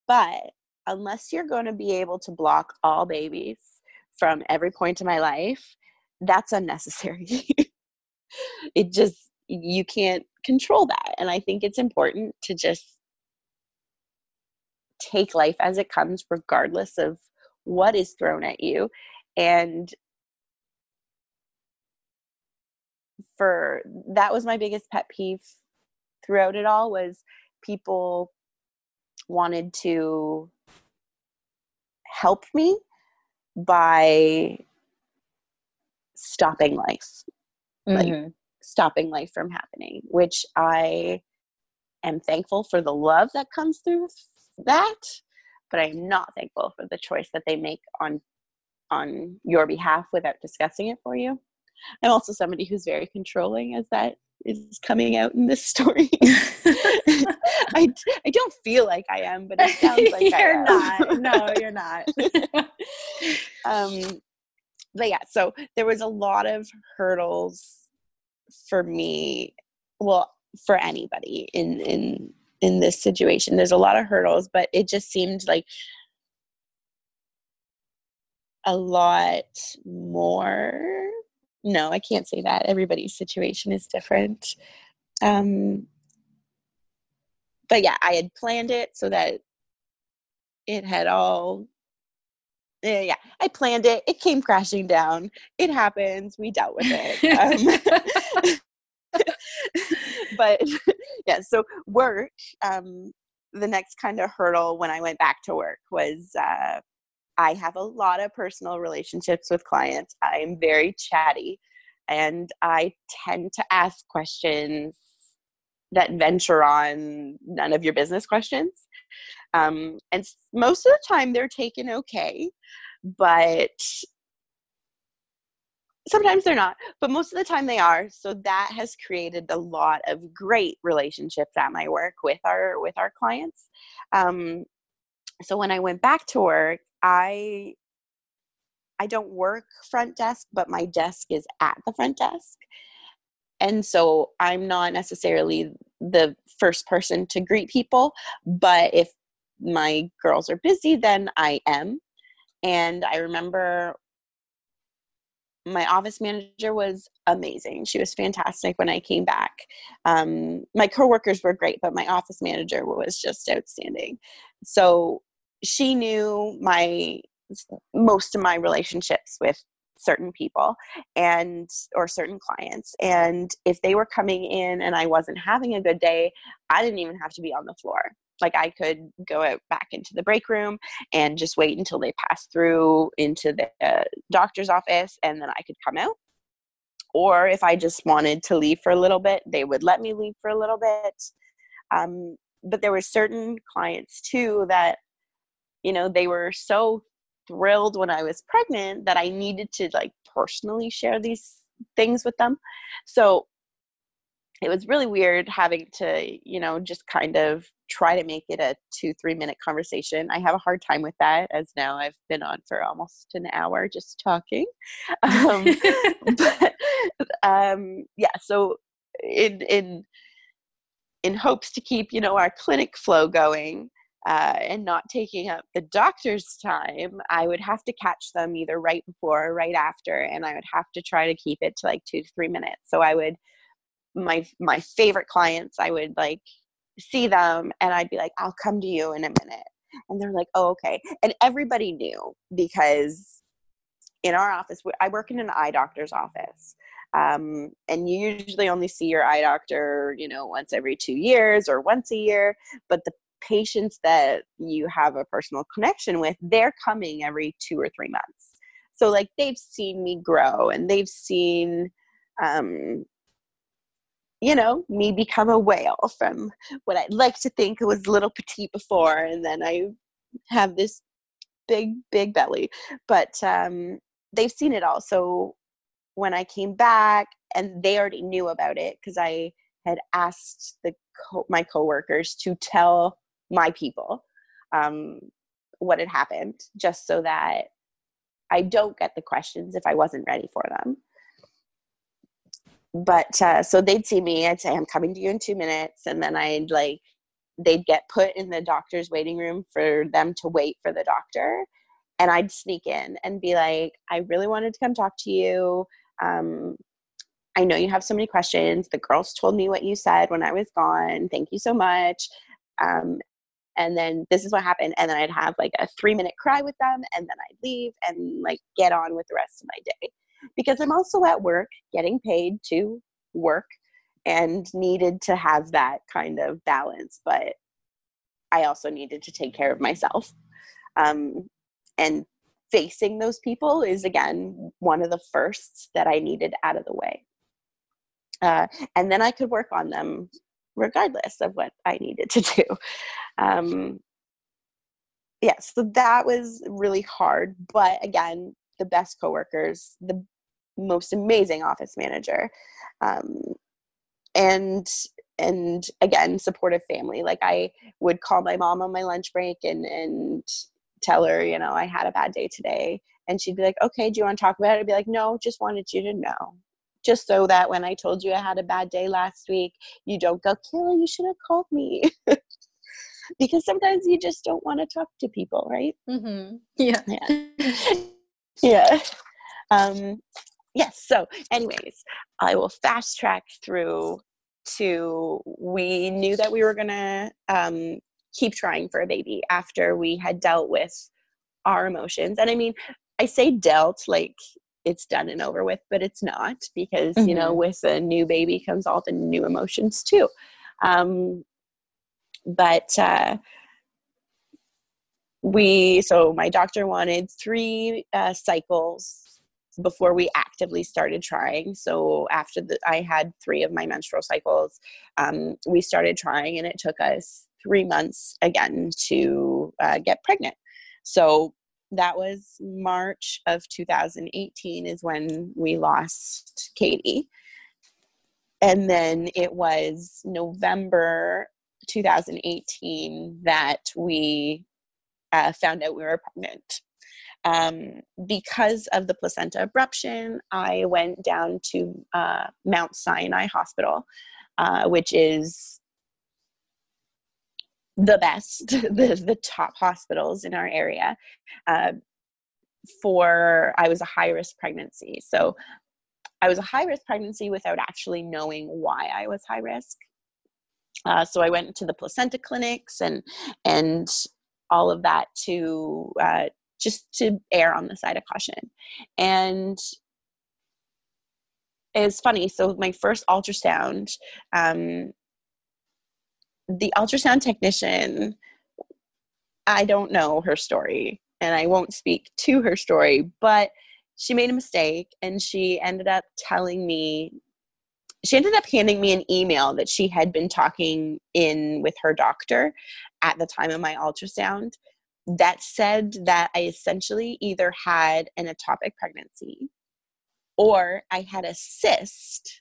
But unless you're going to be able to block all babies from every point in my life, that's unnecessary. it just, you can't control that. And I think it's important to just take life as it comes, regardless of what is thrown at you. And for that was my biggest pet peeve throughout it all was people wanted to help me by stopping life mm-hmm. like stopping life from happening which i am thankful for the love that comes through that but i'm not thankful for the choice that they make on on your behalf without discussing it for you i'm also somebody who's very controlling as that is coming out in this story. I, I don't feel like I am, but it sounds like you're not. No, you're not. um, but yeah, so there was a lot of hurdles for me. Well, for anybody in in in this situation, there's a lot of hurdles, but it just seemed like a lot more no, I can't say that. Everybody's situation is different. Um, but yeah, I had planned it so that it had all. Yeah, yeah, I planned it. It came crashing down. It happens. We dealt with it. Um, but yeah, so work. Um, the next kind of hurdle when I went back to work was uh, I have a lot of personal relationships with clients. I'm very chatty and I tend to ask questions that venture on none of your business questions. Um, and most of the time they're taken okay, but sometimes they're not, but most of the time they are. So that has created a lot of great relationships at my work with our with our clients. Um, so when I went back to work, I I don't work front desk, but my desk is at the front desk. And so I'm not necessarily the first person to greet people, but if my girls are busy, then I am. And I remember my office manager was amazing. She was fantastic when I came back. Um, my coworkers were great, but my office manager was just outstanding. So she knew my most of my relationships with certain people and or certain clients and if they were coming in and i wasn't having a good day i didn't even have to be on the floor. Like i could go out back into the break room and just wait until they passed through into the uh, doctor's office and then i could come out. Or if i just wanted to leave for a little bit they would let me leave for a little bit. Um, but there were certain clients too that you know they were so thrilled when I was pregnant that I needed to like personally share these things with them. So it was really weird having to, you know, just kind of try to make it a two, three minute conversation. I have a hard time with that as now I've been on for almost an hour just talking. Um, but um, yeah, so in, in, in hopes to keep, you know, our clinic flow going, uh, and not taking up the doctor's time, I would have to catch them either right before or right after, and I would have to try to keep it to like two to three minutes. So I would my my favorite clients, I would like see them, and I'd be like, "I'll come to you in a minute," and they're like, "Oh, okay," and everybody knew because in our office, I work in an eye doctor's office. Um, and you usually only see your eye doctor, you know, once every two years or once a year. But the patients that you have a personal connection with, they're coming every two or three months. So, like, they've seen me grow and they've seen, um, you know, me become a whale from what I'd like to think was little petite before. And then I have this big, big belly. But um, they've seen it all. So, when I came back, and they already knew about it because I had asked the co- my coworkers to tell my people um, what had happened just so that I don't get the questions if I wasn't ready for them. But uh, so they'd see me, I'd say, I'm coming to you in two minutes. And then I'd like, they'd get put in the doctor's waiting room for them to wait for the doctor. And I'd sneak in and be like, I really wanted to come talk to you. Um, I know you have so many questions. The girls told me what you said when I was gone. Thank you so much. Um, and then this is what happened and then i'd have like a three minute cry with them and then i'd leave and like get on with the rest of my day. Because i'm also at work getting paid to work and needed to have that kind of balance but i also needed to take care of myself. Um, and facing those people is again one of the firsts that i needed out of the way. Uh, and then i could work on them regardless of what I needed to do. Um, yeah, so that was really hard. But again, the best coworkers, the most amazing office manager, um, and and again, supportive family. Like I would call my mom on my lunch break and and tell her, you know, I had a bad day today. And she'd be like, okay, do you want to talk about it? I'd be like, no, just wanted you to know just so that when I told you I had a bad day last week, you don't go, Kelly, you should have called me. because sometimes you just don't want to talk to people, right? Mm-hmm. Yeah. Yeah. yeah. Um, yes. So, anyways, I will fast track through to we knew that we were going to um, keep trying for a baby after we had dealt with our emotions. And I mean, I say dealt like it's done and over with, but it's not because, mm-hmm. you know, mm-hmm. with a new baby comes all the new emotions too. Um, but uh, we, so my doctor wanted three uh, cycles before we actively started trying. So after the, I had three of my menstrual cycles, um, we started trying, and it took us three months again to uh, get pregnant. So that was March of 2018 is when we lost Katie. And then it was November 2018 that we uh, found out we were pregnant. Um, because of the placenta abruption, I went down to uh, Mount Sinai Hospital, uh, which is the best, the, the top hospitals in our area. Uh, for I was a high risk pregnancy. So I was a high risk pregnancy without actually knowing why I was high risk. Uh, so I went to the placenta clinics and and all of that to uh, just to err on the side of caution. And it's funny. So my first ultrasound, um, the ultrasound technician, I don't know her story, and I won't speak to her story, but she made a mistake, and she ended up telling me. She ended up handing me an email that she had been talking in with her doctor at the time of my ultrasound that said that I essentially either had an ectopic pregnancy or I had a cyst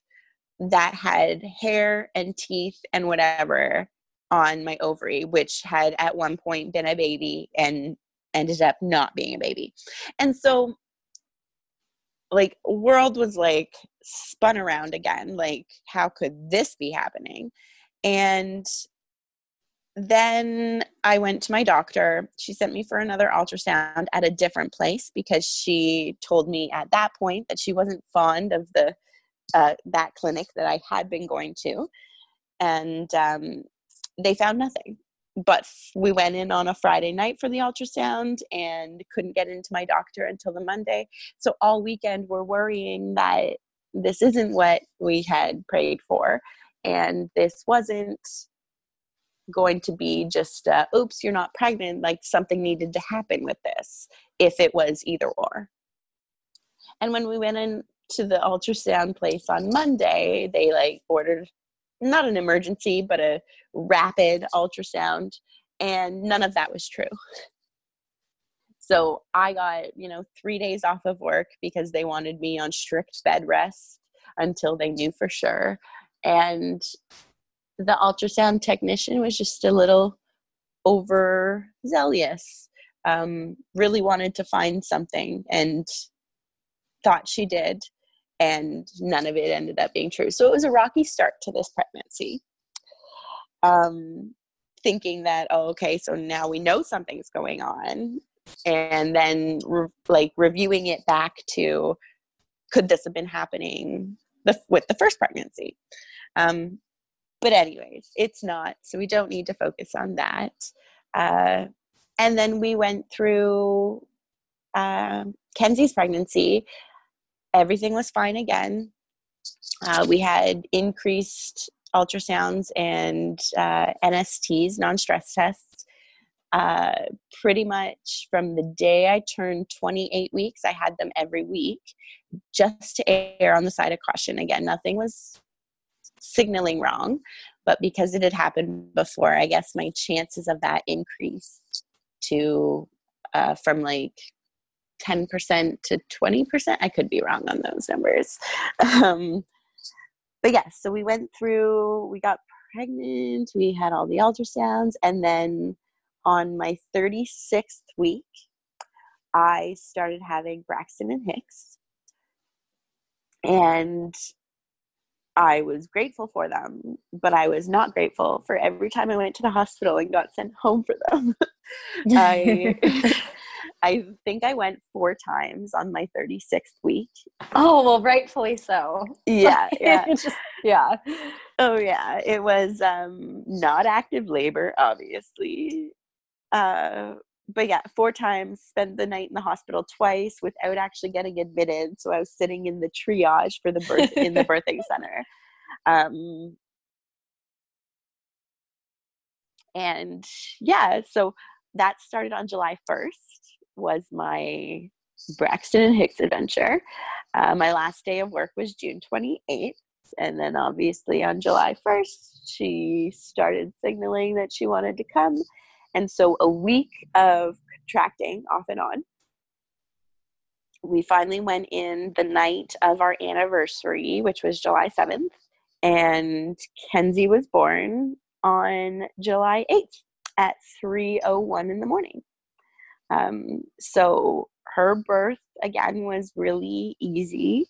that had hair and teeth and whatever on my ovary, which had at one point been a baby and ended up not being a baby. And so, like, world was like spun around again. Like, how could this be happening? And then I went to my doctor. She sent me for another ultrasound at a different place because she told me at that point that she wasn't fond of the uh, that clinic that I had been going to, and um, they found nothing. But we went in on a Friday night for the ultrasound and couldn't get into my doctor until the Monday. So all weekend we're worrying that this isn't what we had prayed for, and this wasn't going to be just uh, oops you're not pregnant like something needed to happen with this if it was either or and when we went into the ultrasound place on monday they like ordered not an emergency but a rapid ultrasound and none of that was true. So i got you know three days off of work because they wanted me on strict bed rest until they knew for sure. And the ultrasound technician was just a little overzealous um, really wanted to find something and thought she did and none of it ended up being true. So it was a rocky start to this pregnancy um, thinking that oh okay so now we know something's going on. And then re- like reviewing it back to could this have been happening the, with the first pregnancy? Um, but anyways it's not. So we don't need to focus on that. Uh, and then we went through uh, kenzie's pregnancy. Everything was fine again. Uh, we had increased ultrasounds and uh, nsts non-stress tests uh, pretty much from the day i turned 28 weeks i had them every week just to err on the side of caution. Again nothing was signaling wrong but because it had happened before i guess my chances of that increased to uh, from like 10% to 20% i could be wrong on those numbers. Um, but yes so we went through we got pregnant we had all the ultrasounds and then on my 36th week i started having braxton and hicks and I was grateful for them, but I was not grateful for every time I went to the hospital and got sent home for them. I I think I went four times on my 36th week. Oh, well, rightfully so. Yeah, yeah. Just, yeah. Oh yeah, it was um not active labor obviously. Uh but yeah, four times, spent the night in the hospital twice without actually getting admitted. So I was sitting in the triage for the birth in the birthing center. Um, and yeah, so that started on July 1st was my Braxton and Hicks adventure. Uh, my last day of work was June 28th. And then obviously on July 1st, she started signaling that she wanted to come and so a week of contracting off and on. We finally went in the night of our anniversary, which was July 7th, and Kenzie was born on July 8th at 3:01 in the morning. Um, so her birth again was really easy.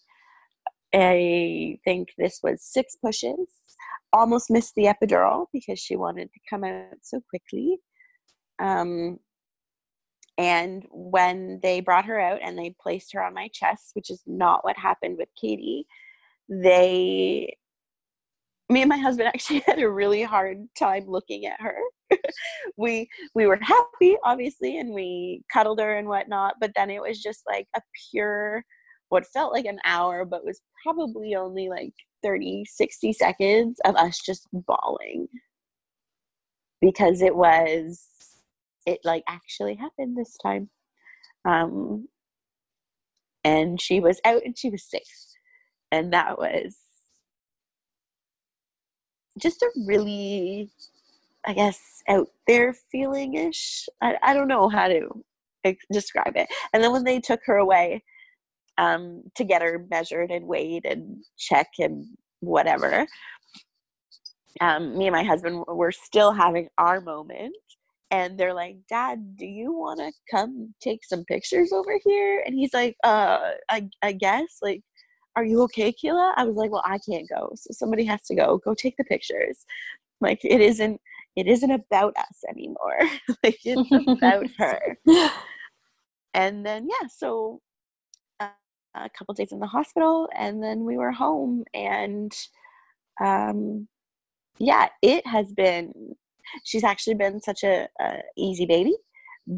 I think this was six pushes. Almost missed the epidural because she wanted to come out so quickly. Um, and when they brought her out and they placed her on my chest, which is not what happened with Katie, they me and my husband actually had a really hard time looking at her. we we were happy, obviously, and we cuddled her and whatnot, but then it was just like a pure what felt like an hour, but was probably only like 30, 60 seconds of us just bawling. Because it was it like actually happened this time. Um and she was out and she was safe. And that was just a really, I guess, out there feeling ish. I, I don't know how to describe it. And then when they took her away um, to get her measured and weighed and check and whatever, um, me and my husband were still having our moment. And they're like, Dad, do you want to come take some pictures over here? And he's like, uh, I, I guess. Like, are you okay, Kayla? I was like, well, I can't go. So somebody has to go. Go take the pictures. Like it isn't it isn't about us anymore. like it's about her. And then yeah, so uh, a couple days in the hospital and then we were home and um yeah, it has been she's actually been such a, a easy baby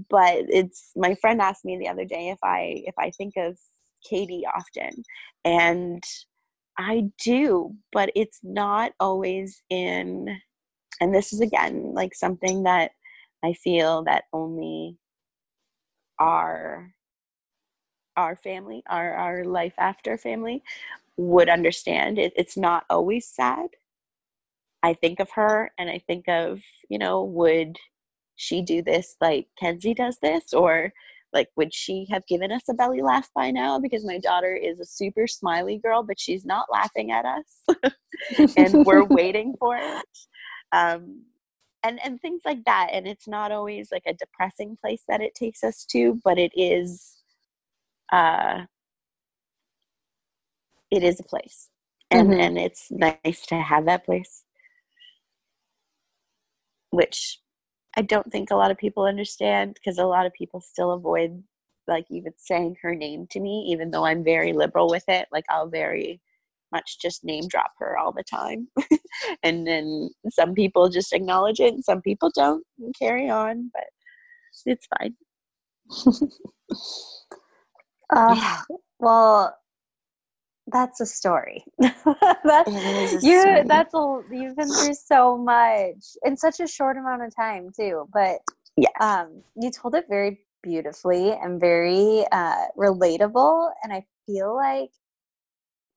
but it's my friend asked me the other day if i if i think of Katie often. And I do, but it's not always in, and this is again like something that I feel that only our our family, our our life after family would understand. It, it's not always sad. I think of her and I think of, you know, would she do this like Kenzie does this? Or like would she have given us a belly laugh by now? Because my daughter is a super smiley girl but she's not laughing at us and we're waiting for it. Um, and and things like that and it's not always like a depressing place that it takes us to but it is uh it is a place. And mm-hmm. and it's nice to have that place. Which I don't think a lot of people understand because a lot of people still avoid like even saying her name to me, even though I'm very liberal with it. Like I'll very much just name drop her all the time. and then some people just acknowledge it and some people don't and carry on, but it's fine. uh, well, that's a story. that's a you. Story. That's a. You've been through so much in such a short amount of time too. But yeah, um, you told it very beautifully and very uh, relatable. And I feel like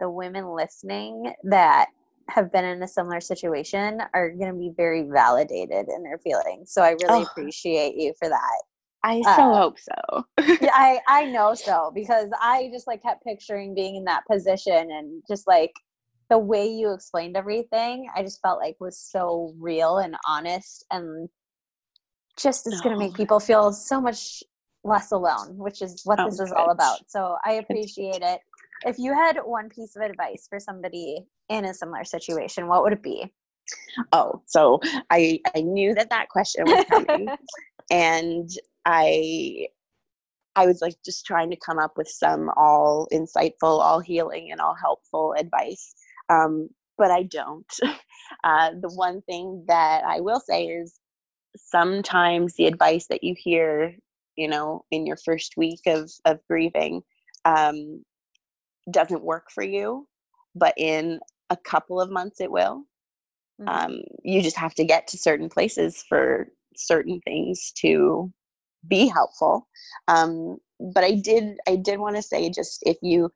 the women listening that have been in a similar situation are going to be very validated in their feelings. So I really oh. appreciate you for that. I so uh, hope so. yeah, I I know so because I just like kept picturing being in that position and just like the way you explained everything, I just felt like was so real and honest and just is no. going to make people feel so much less alone, which is what oh, this is good. all about. So I appreciate it. If you had one piece of advice for somebody in a similar situation, what would it be? Oh, so I I knew that that question was coming, and I I was like just trying to come up with some all insightful, all healing, and all helpful advice. Um, but I don't. Uh, the one thing that I will say is sometimes the advice that you hear, you know, in your first week of, of grieving um, doesn't work for you, but in a couple of months it will. Mm-hmm. Um, you just have to get to certain places for certain things to be helpful. Um, but i did i did want to say just if you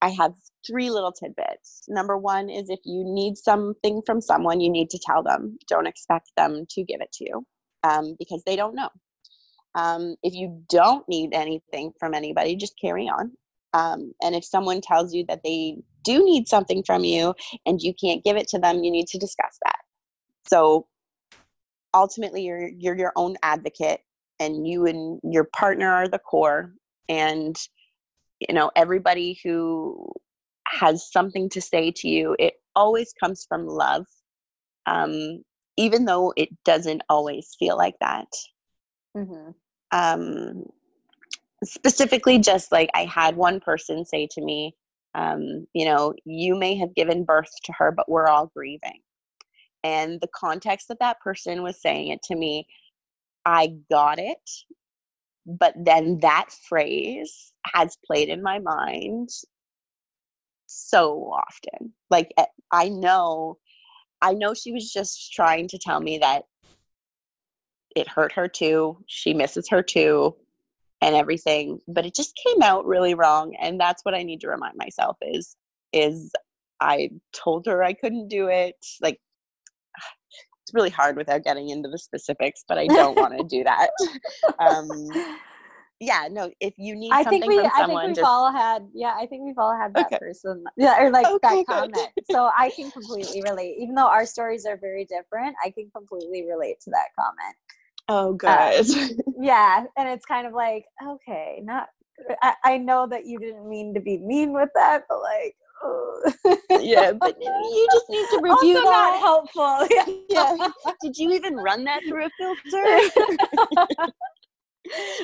i have three little tidbits. Number one is if you need something from someone you need to tell them. Don't expect them to give it to you um, because they don't know. Um, if you don't need anything from anybody just carry on. Um, and if someone tells you that they do need something from you and you can't give it to them you need to discuss that. So ultimately you're you're your own advocate and you and your partner are the core and you know everybody who has something to say to you it always comes from love um even though it doesn't always feel like that mm-hmm. um, specifically just like I had one person say to me, um, you know, you may have given birth to her, but we're all grieving. And the context that that person was saying it to me, I got it. But then that phrase has played in my mind so often. Like, eh, I know, I know she was just trying to tell me that it hurt her too. She misses her too and everything but it just came out really wrong and that's what i need to remind myself is is i told her i couldn't do it like it's really hard without getting into the specifics but i don't want to do that um yeah no if you need I something think we from I think we've just all had yeah, I think we've all had that Okay. person yeah, or like Okay, that comment. So I can completely relate. Even though our stories are very different, I can completely relate to that comment. oh Uh, good Yeah, and it's kind of like, okay, not I, I know that you didn't mean to be mean with that, but like. yeah but you just need to review also not that helpful. Yeah. yeah did you even run that through a filter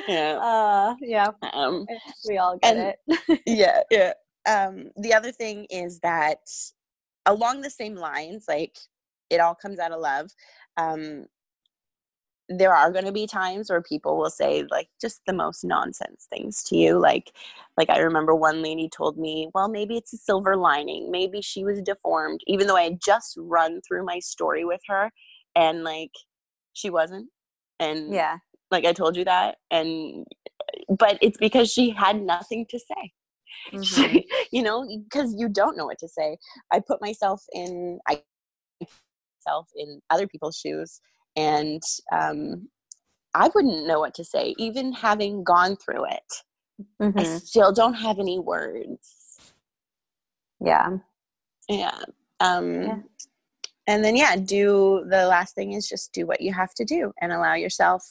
yeah uh yeah, um we all get And- it. yeah yeah um the other thing is that along the same lines like it all comes out of love um there are going to be times where people will say like just the most nonsense things to you like like i remember one lady told me well maybe it's a silver lining maybe she was deformed even though i had just run through my story with her and like she wasn't and yeah. like i told you that and but it's because she had nothing to say Mhm. you know because you don't know what to say i put myself in i myself in other people's shoes and um i wouldn't know what to say even having gone through it i Mhm. still don't have any words Yeah. yeah um Yeah. and then yeah do the last thing is just do what you have to do and allow yourself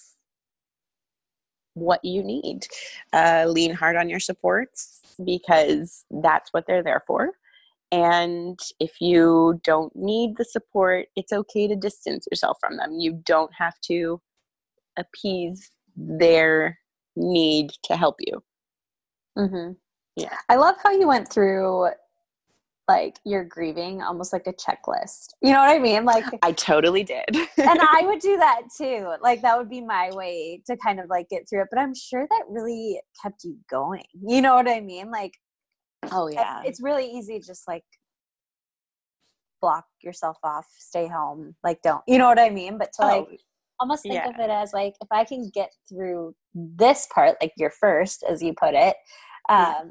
what you need uh, lean hard on your supports because that's what they're there for and if you don't need the support it's okay to distance yourself from them you don't have to appease their need to help you Mm-hmm. Yeah. I love how you went through like your grieving almost like a checklist. You know what I mean? Like i totally did and I would do that too. Like that would be my way to kind of like get through it. But I'm sure that really kept you going. You know what I mean? Like oh yeah it's really easy to just like block yourself off, stay home, like don't. You know what I mean? But to like Oh, almost think yeah. of it as like if I can get through this part, like your first, as you put it, um, Yeah.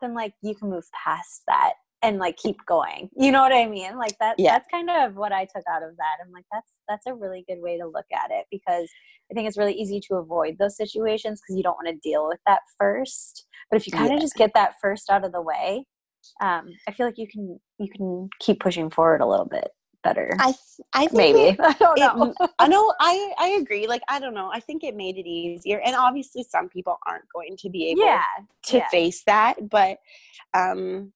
then like you can move past that and like keep going. You know what I mean? Like that. Yeah. That's kind of what I took out of that. I'm like, that's that's a really good way to look at it because I think it's really easy to avoid those situations because you don't want to deal with that first. But if you kind of Yeah. just get that first out of the way, um, I feel like you can you can keep pushing forward a little bit better. i th- i think Maybe it- I don't it- know. I know I I agree. Like I don't know. I think it made it easier, and obviously some people aren't going to be able yeah, to yeah. face that, but um,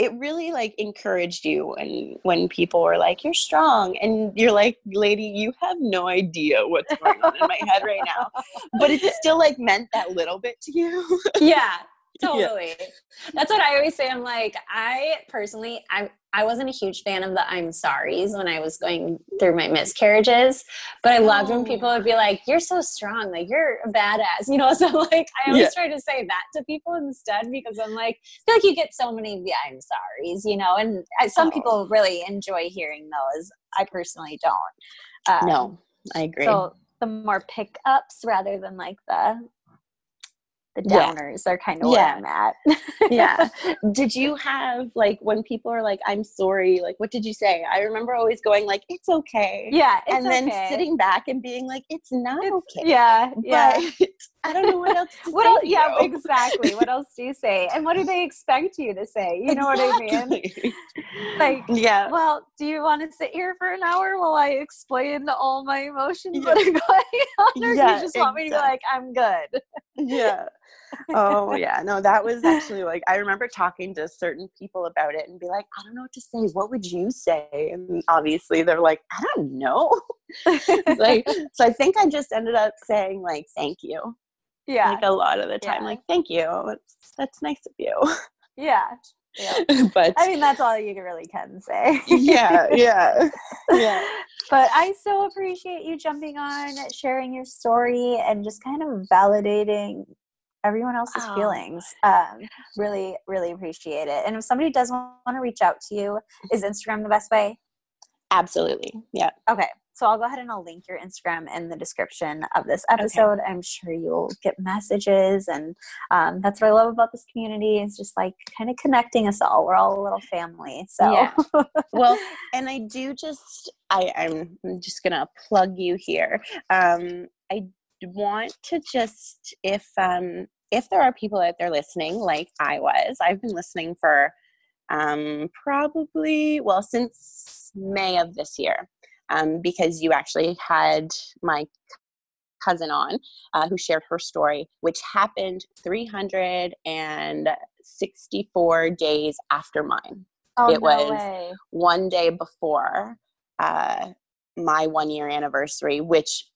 it really like encouraged you. And when people were like, "You're strong," and you're like, "Lady, you have no idea what's going on in my head right now," but it still like meant that little bit to you. yeah Yeah. totally that's what i always say i'm like i personally i i wasn't a huge fan of the i'm sorries when i was going through my miscarriages but i loved when people Oh. would be like you're so strong like you're a badass you know so like i always Yeah. try to say that to people instead because i'm like i feel like you get so many of the i'm sorries you know and I, some Oh. people really enjoy hearing those i personally don't um, no, I agree. so the more pickups rather than like the the Yeah. downers are kind of Yeah. where I'm at. yeah. Did you have like when people are like, "I'm sorry," like what did you say? I remember always going like, "It's okay." yeah. And then okay. sitting back and being like, "It's not It's- okay." Yeah. Yeah. I don't know what else. To What say else? Yeah, exactly. What else do you say? And what do they expect you to say? You know what I mean? Like, yeah. well, do you want to sit here for an hour while I explain all my emotions Yeah. that are going on, or do Yeah, you just want me to be like, I'm good? Yeah. oh yeah, no, that was actually like I remember talking to certain people about it and be like, I don't know what to say. What would you say? And obviously they're like, I don't know. like so I think I just ended up saying like thank you. Yeah. Like a lot of the time. Yeah. Like, thank you. That's that's nice of you. Yeah. Yeah. but I mean, that's all you really can say. yeah, yeah. Yeah. But I so appreciate you jumping on, sharing your story, and just kind of validating everyone else's Oh. feelings. Um, really, really appreciate it. And if somebody does want to reach out to you, is Instagram the best way? Absolutely. Yeah. Okay. So I'll go ahead and I'll link your Instagram in the description of this episode. I'm sure you'll get messages, and um, that's what I love about this community is just like kind of connecting us all. We're all a little family. So Yeah. well and i do just i i'm just gonna plug you here um i want to just if um if there are people out there listening like i was i've been listening for um probably well since may of this year um because you actually had my cousin on uh, who shared her story which happened 364 days after mine oh, It no was- way. one day before uh, my one year anniversary, which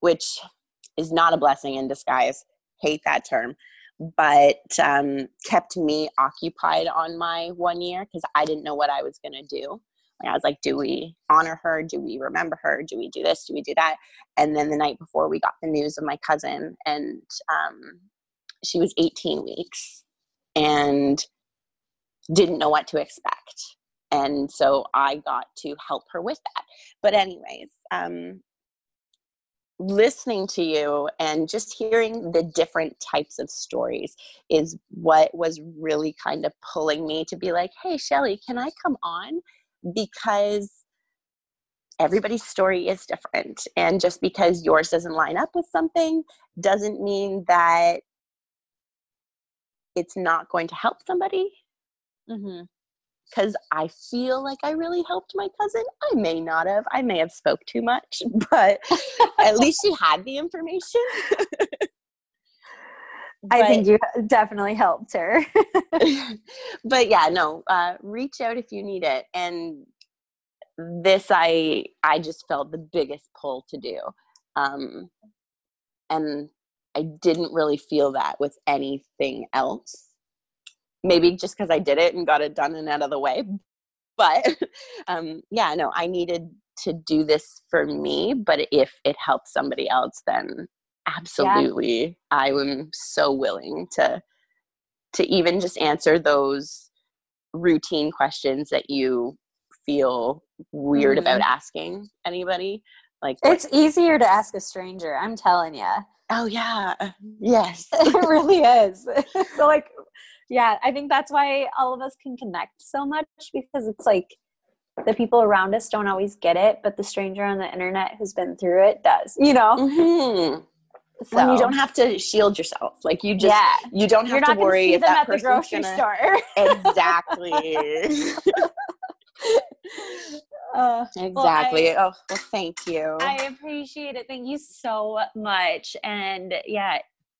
which is not a blessing in disguise. Hate that term, but um, kept me occupied on my one year because I didn't know what I was gonna do. I was like, do we honor her? Do we remember her? Do we do this? Do we do that? And then the night before, we got the news of my cousin, and um, she was 18 weeks and didn't know what to expect and so i got to help her with that but anyways um listening to you and just hearing the different types of stories is what was really kind of pulling me to be like hey shelly can i come on because everybody's story is different and just because yours doesn't line up with something doesn't mean that it's not going to help somebody Mm-hmm. because I feel like I really helped my cousin. I may not have. I may have spoke too much, but at least she had the information. I think you definitely helped her. but yeah, no. Uh, reach out if you need it. And this, I I just felt the biggest pull to do, um, and I didn't really feel that with anything else. Maybe just because I did it and got it done and out of the way. But um, yeah, no, I needed to do this for me. But if it helps somebody else, then absolutely, I am so willing to to even just answer those routine questions that you feel weird about asking anybody. Like, what- it's easier to ask a stranger. I'm telling you. oh yeah, yes, it really is. so like yeah, I think that's why all of us can connect so much because it's like the people around us don't always get it, but the stranger on the internet who's been through it does. You know? hmm So when you don't have to shield yourself, like you just yeah. you don't have to worry if that at the person's grocery gonna store. exactly Uh, exactly. oh well, thank you. I appreciate it. Thank you so much. And yeah,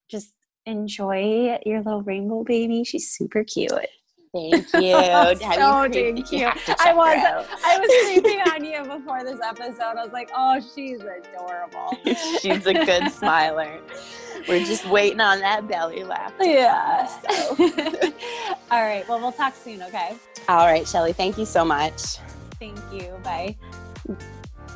just enjoy your little rainbow baby. She's super cute. Thank you. So dang you cute. I was out. I was creeping on you before this episode. I was like, oh, she's adorable. She's a good smiler. We're just waiting on that belly laugh. Yeah. so. All right. Well, we'll talk soon, okay? All right, Shelly. Thank you so much. Thank you. Bye.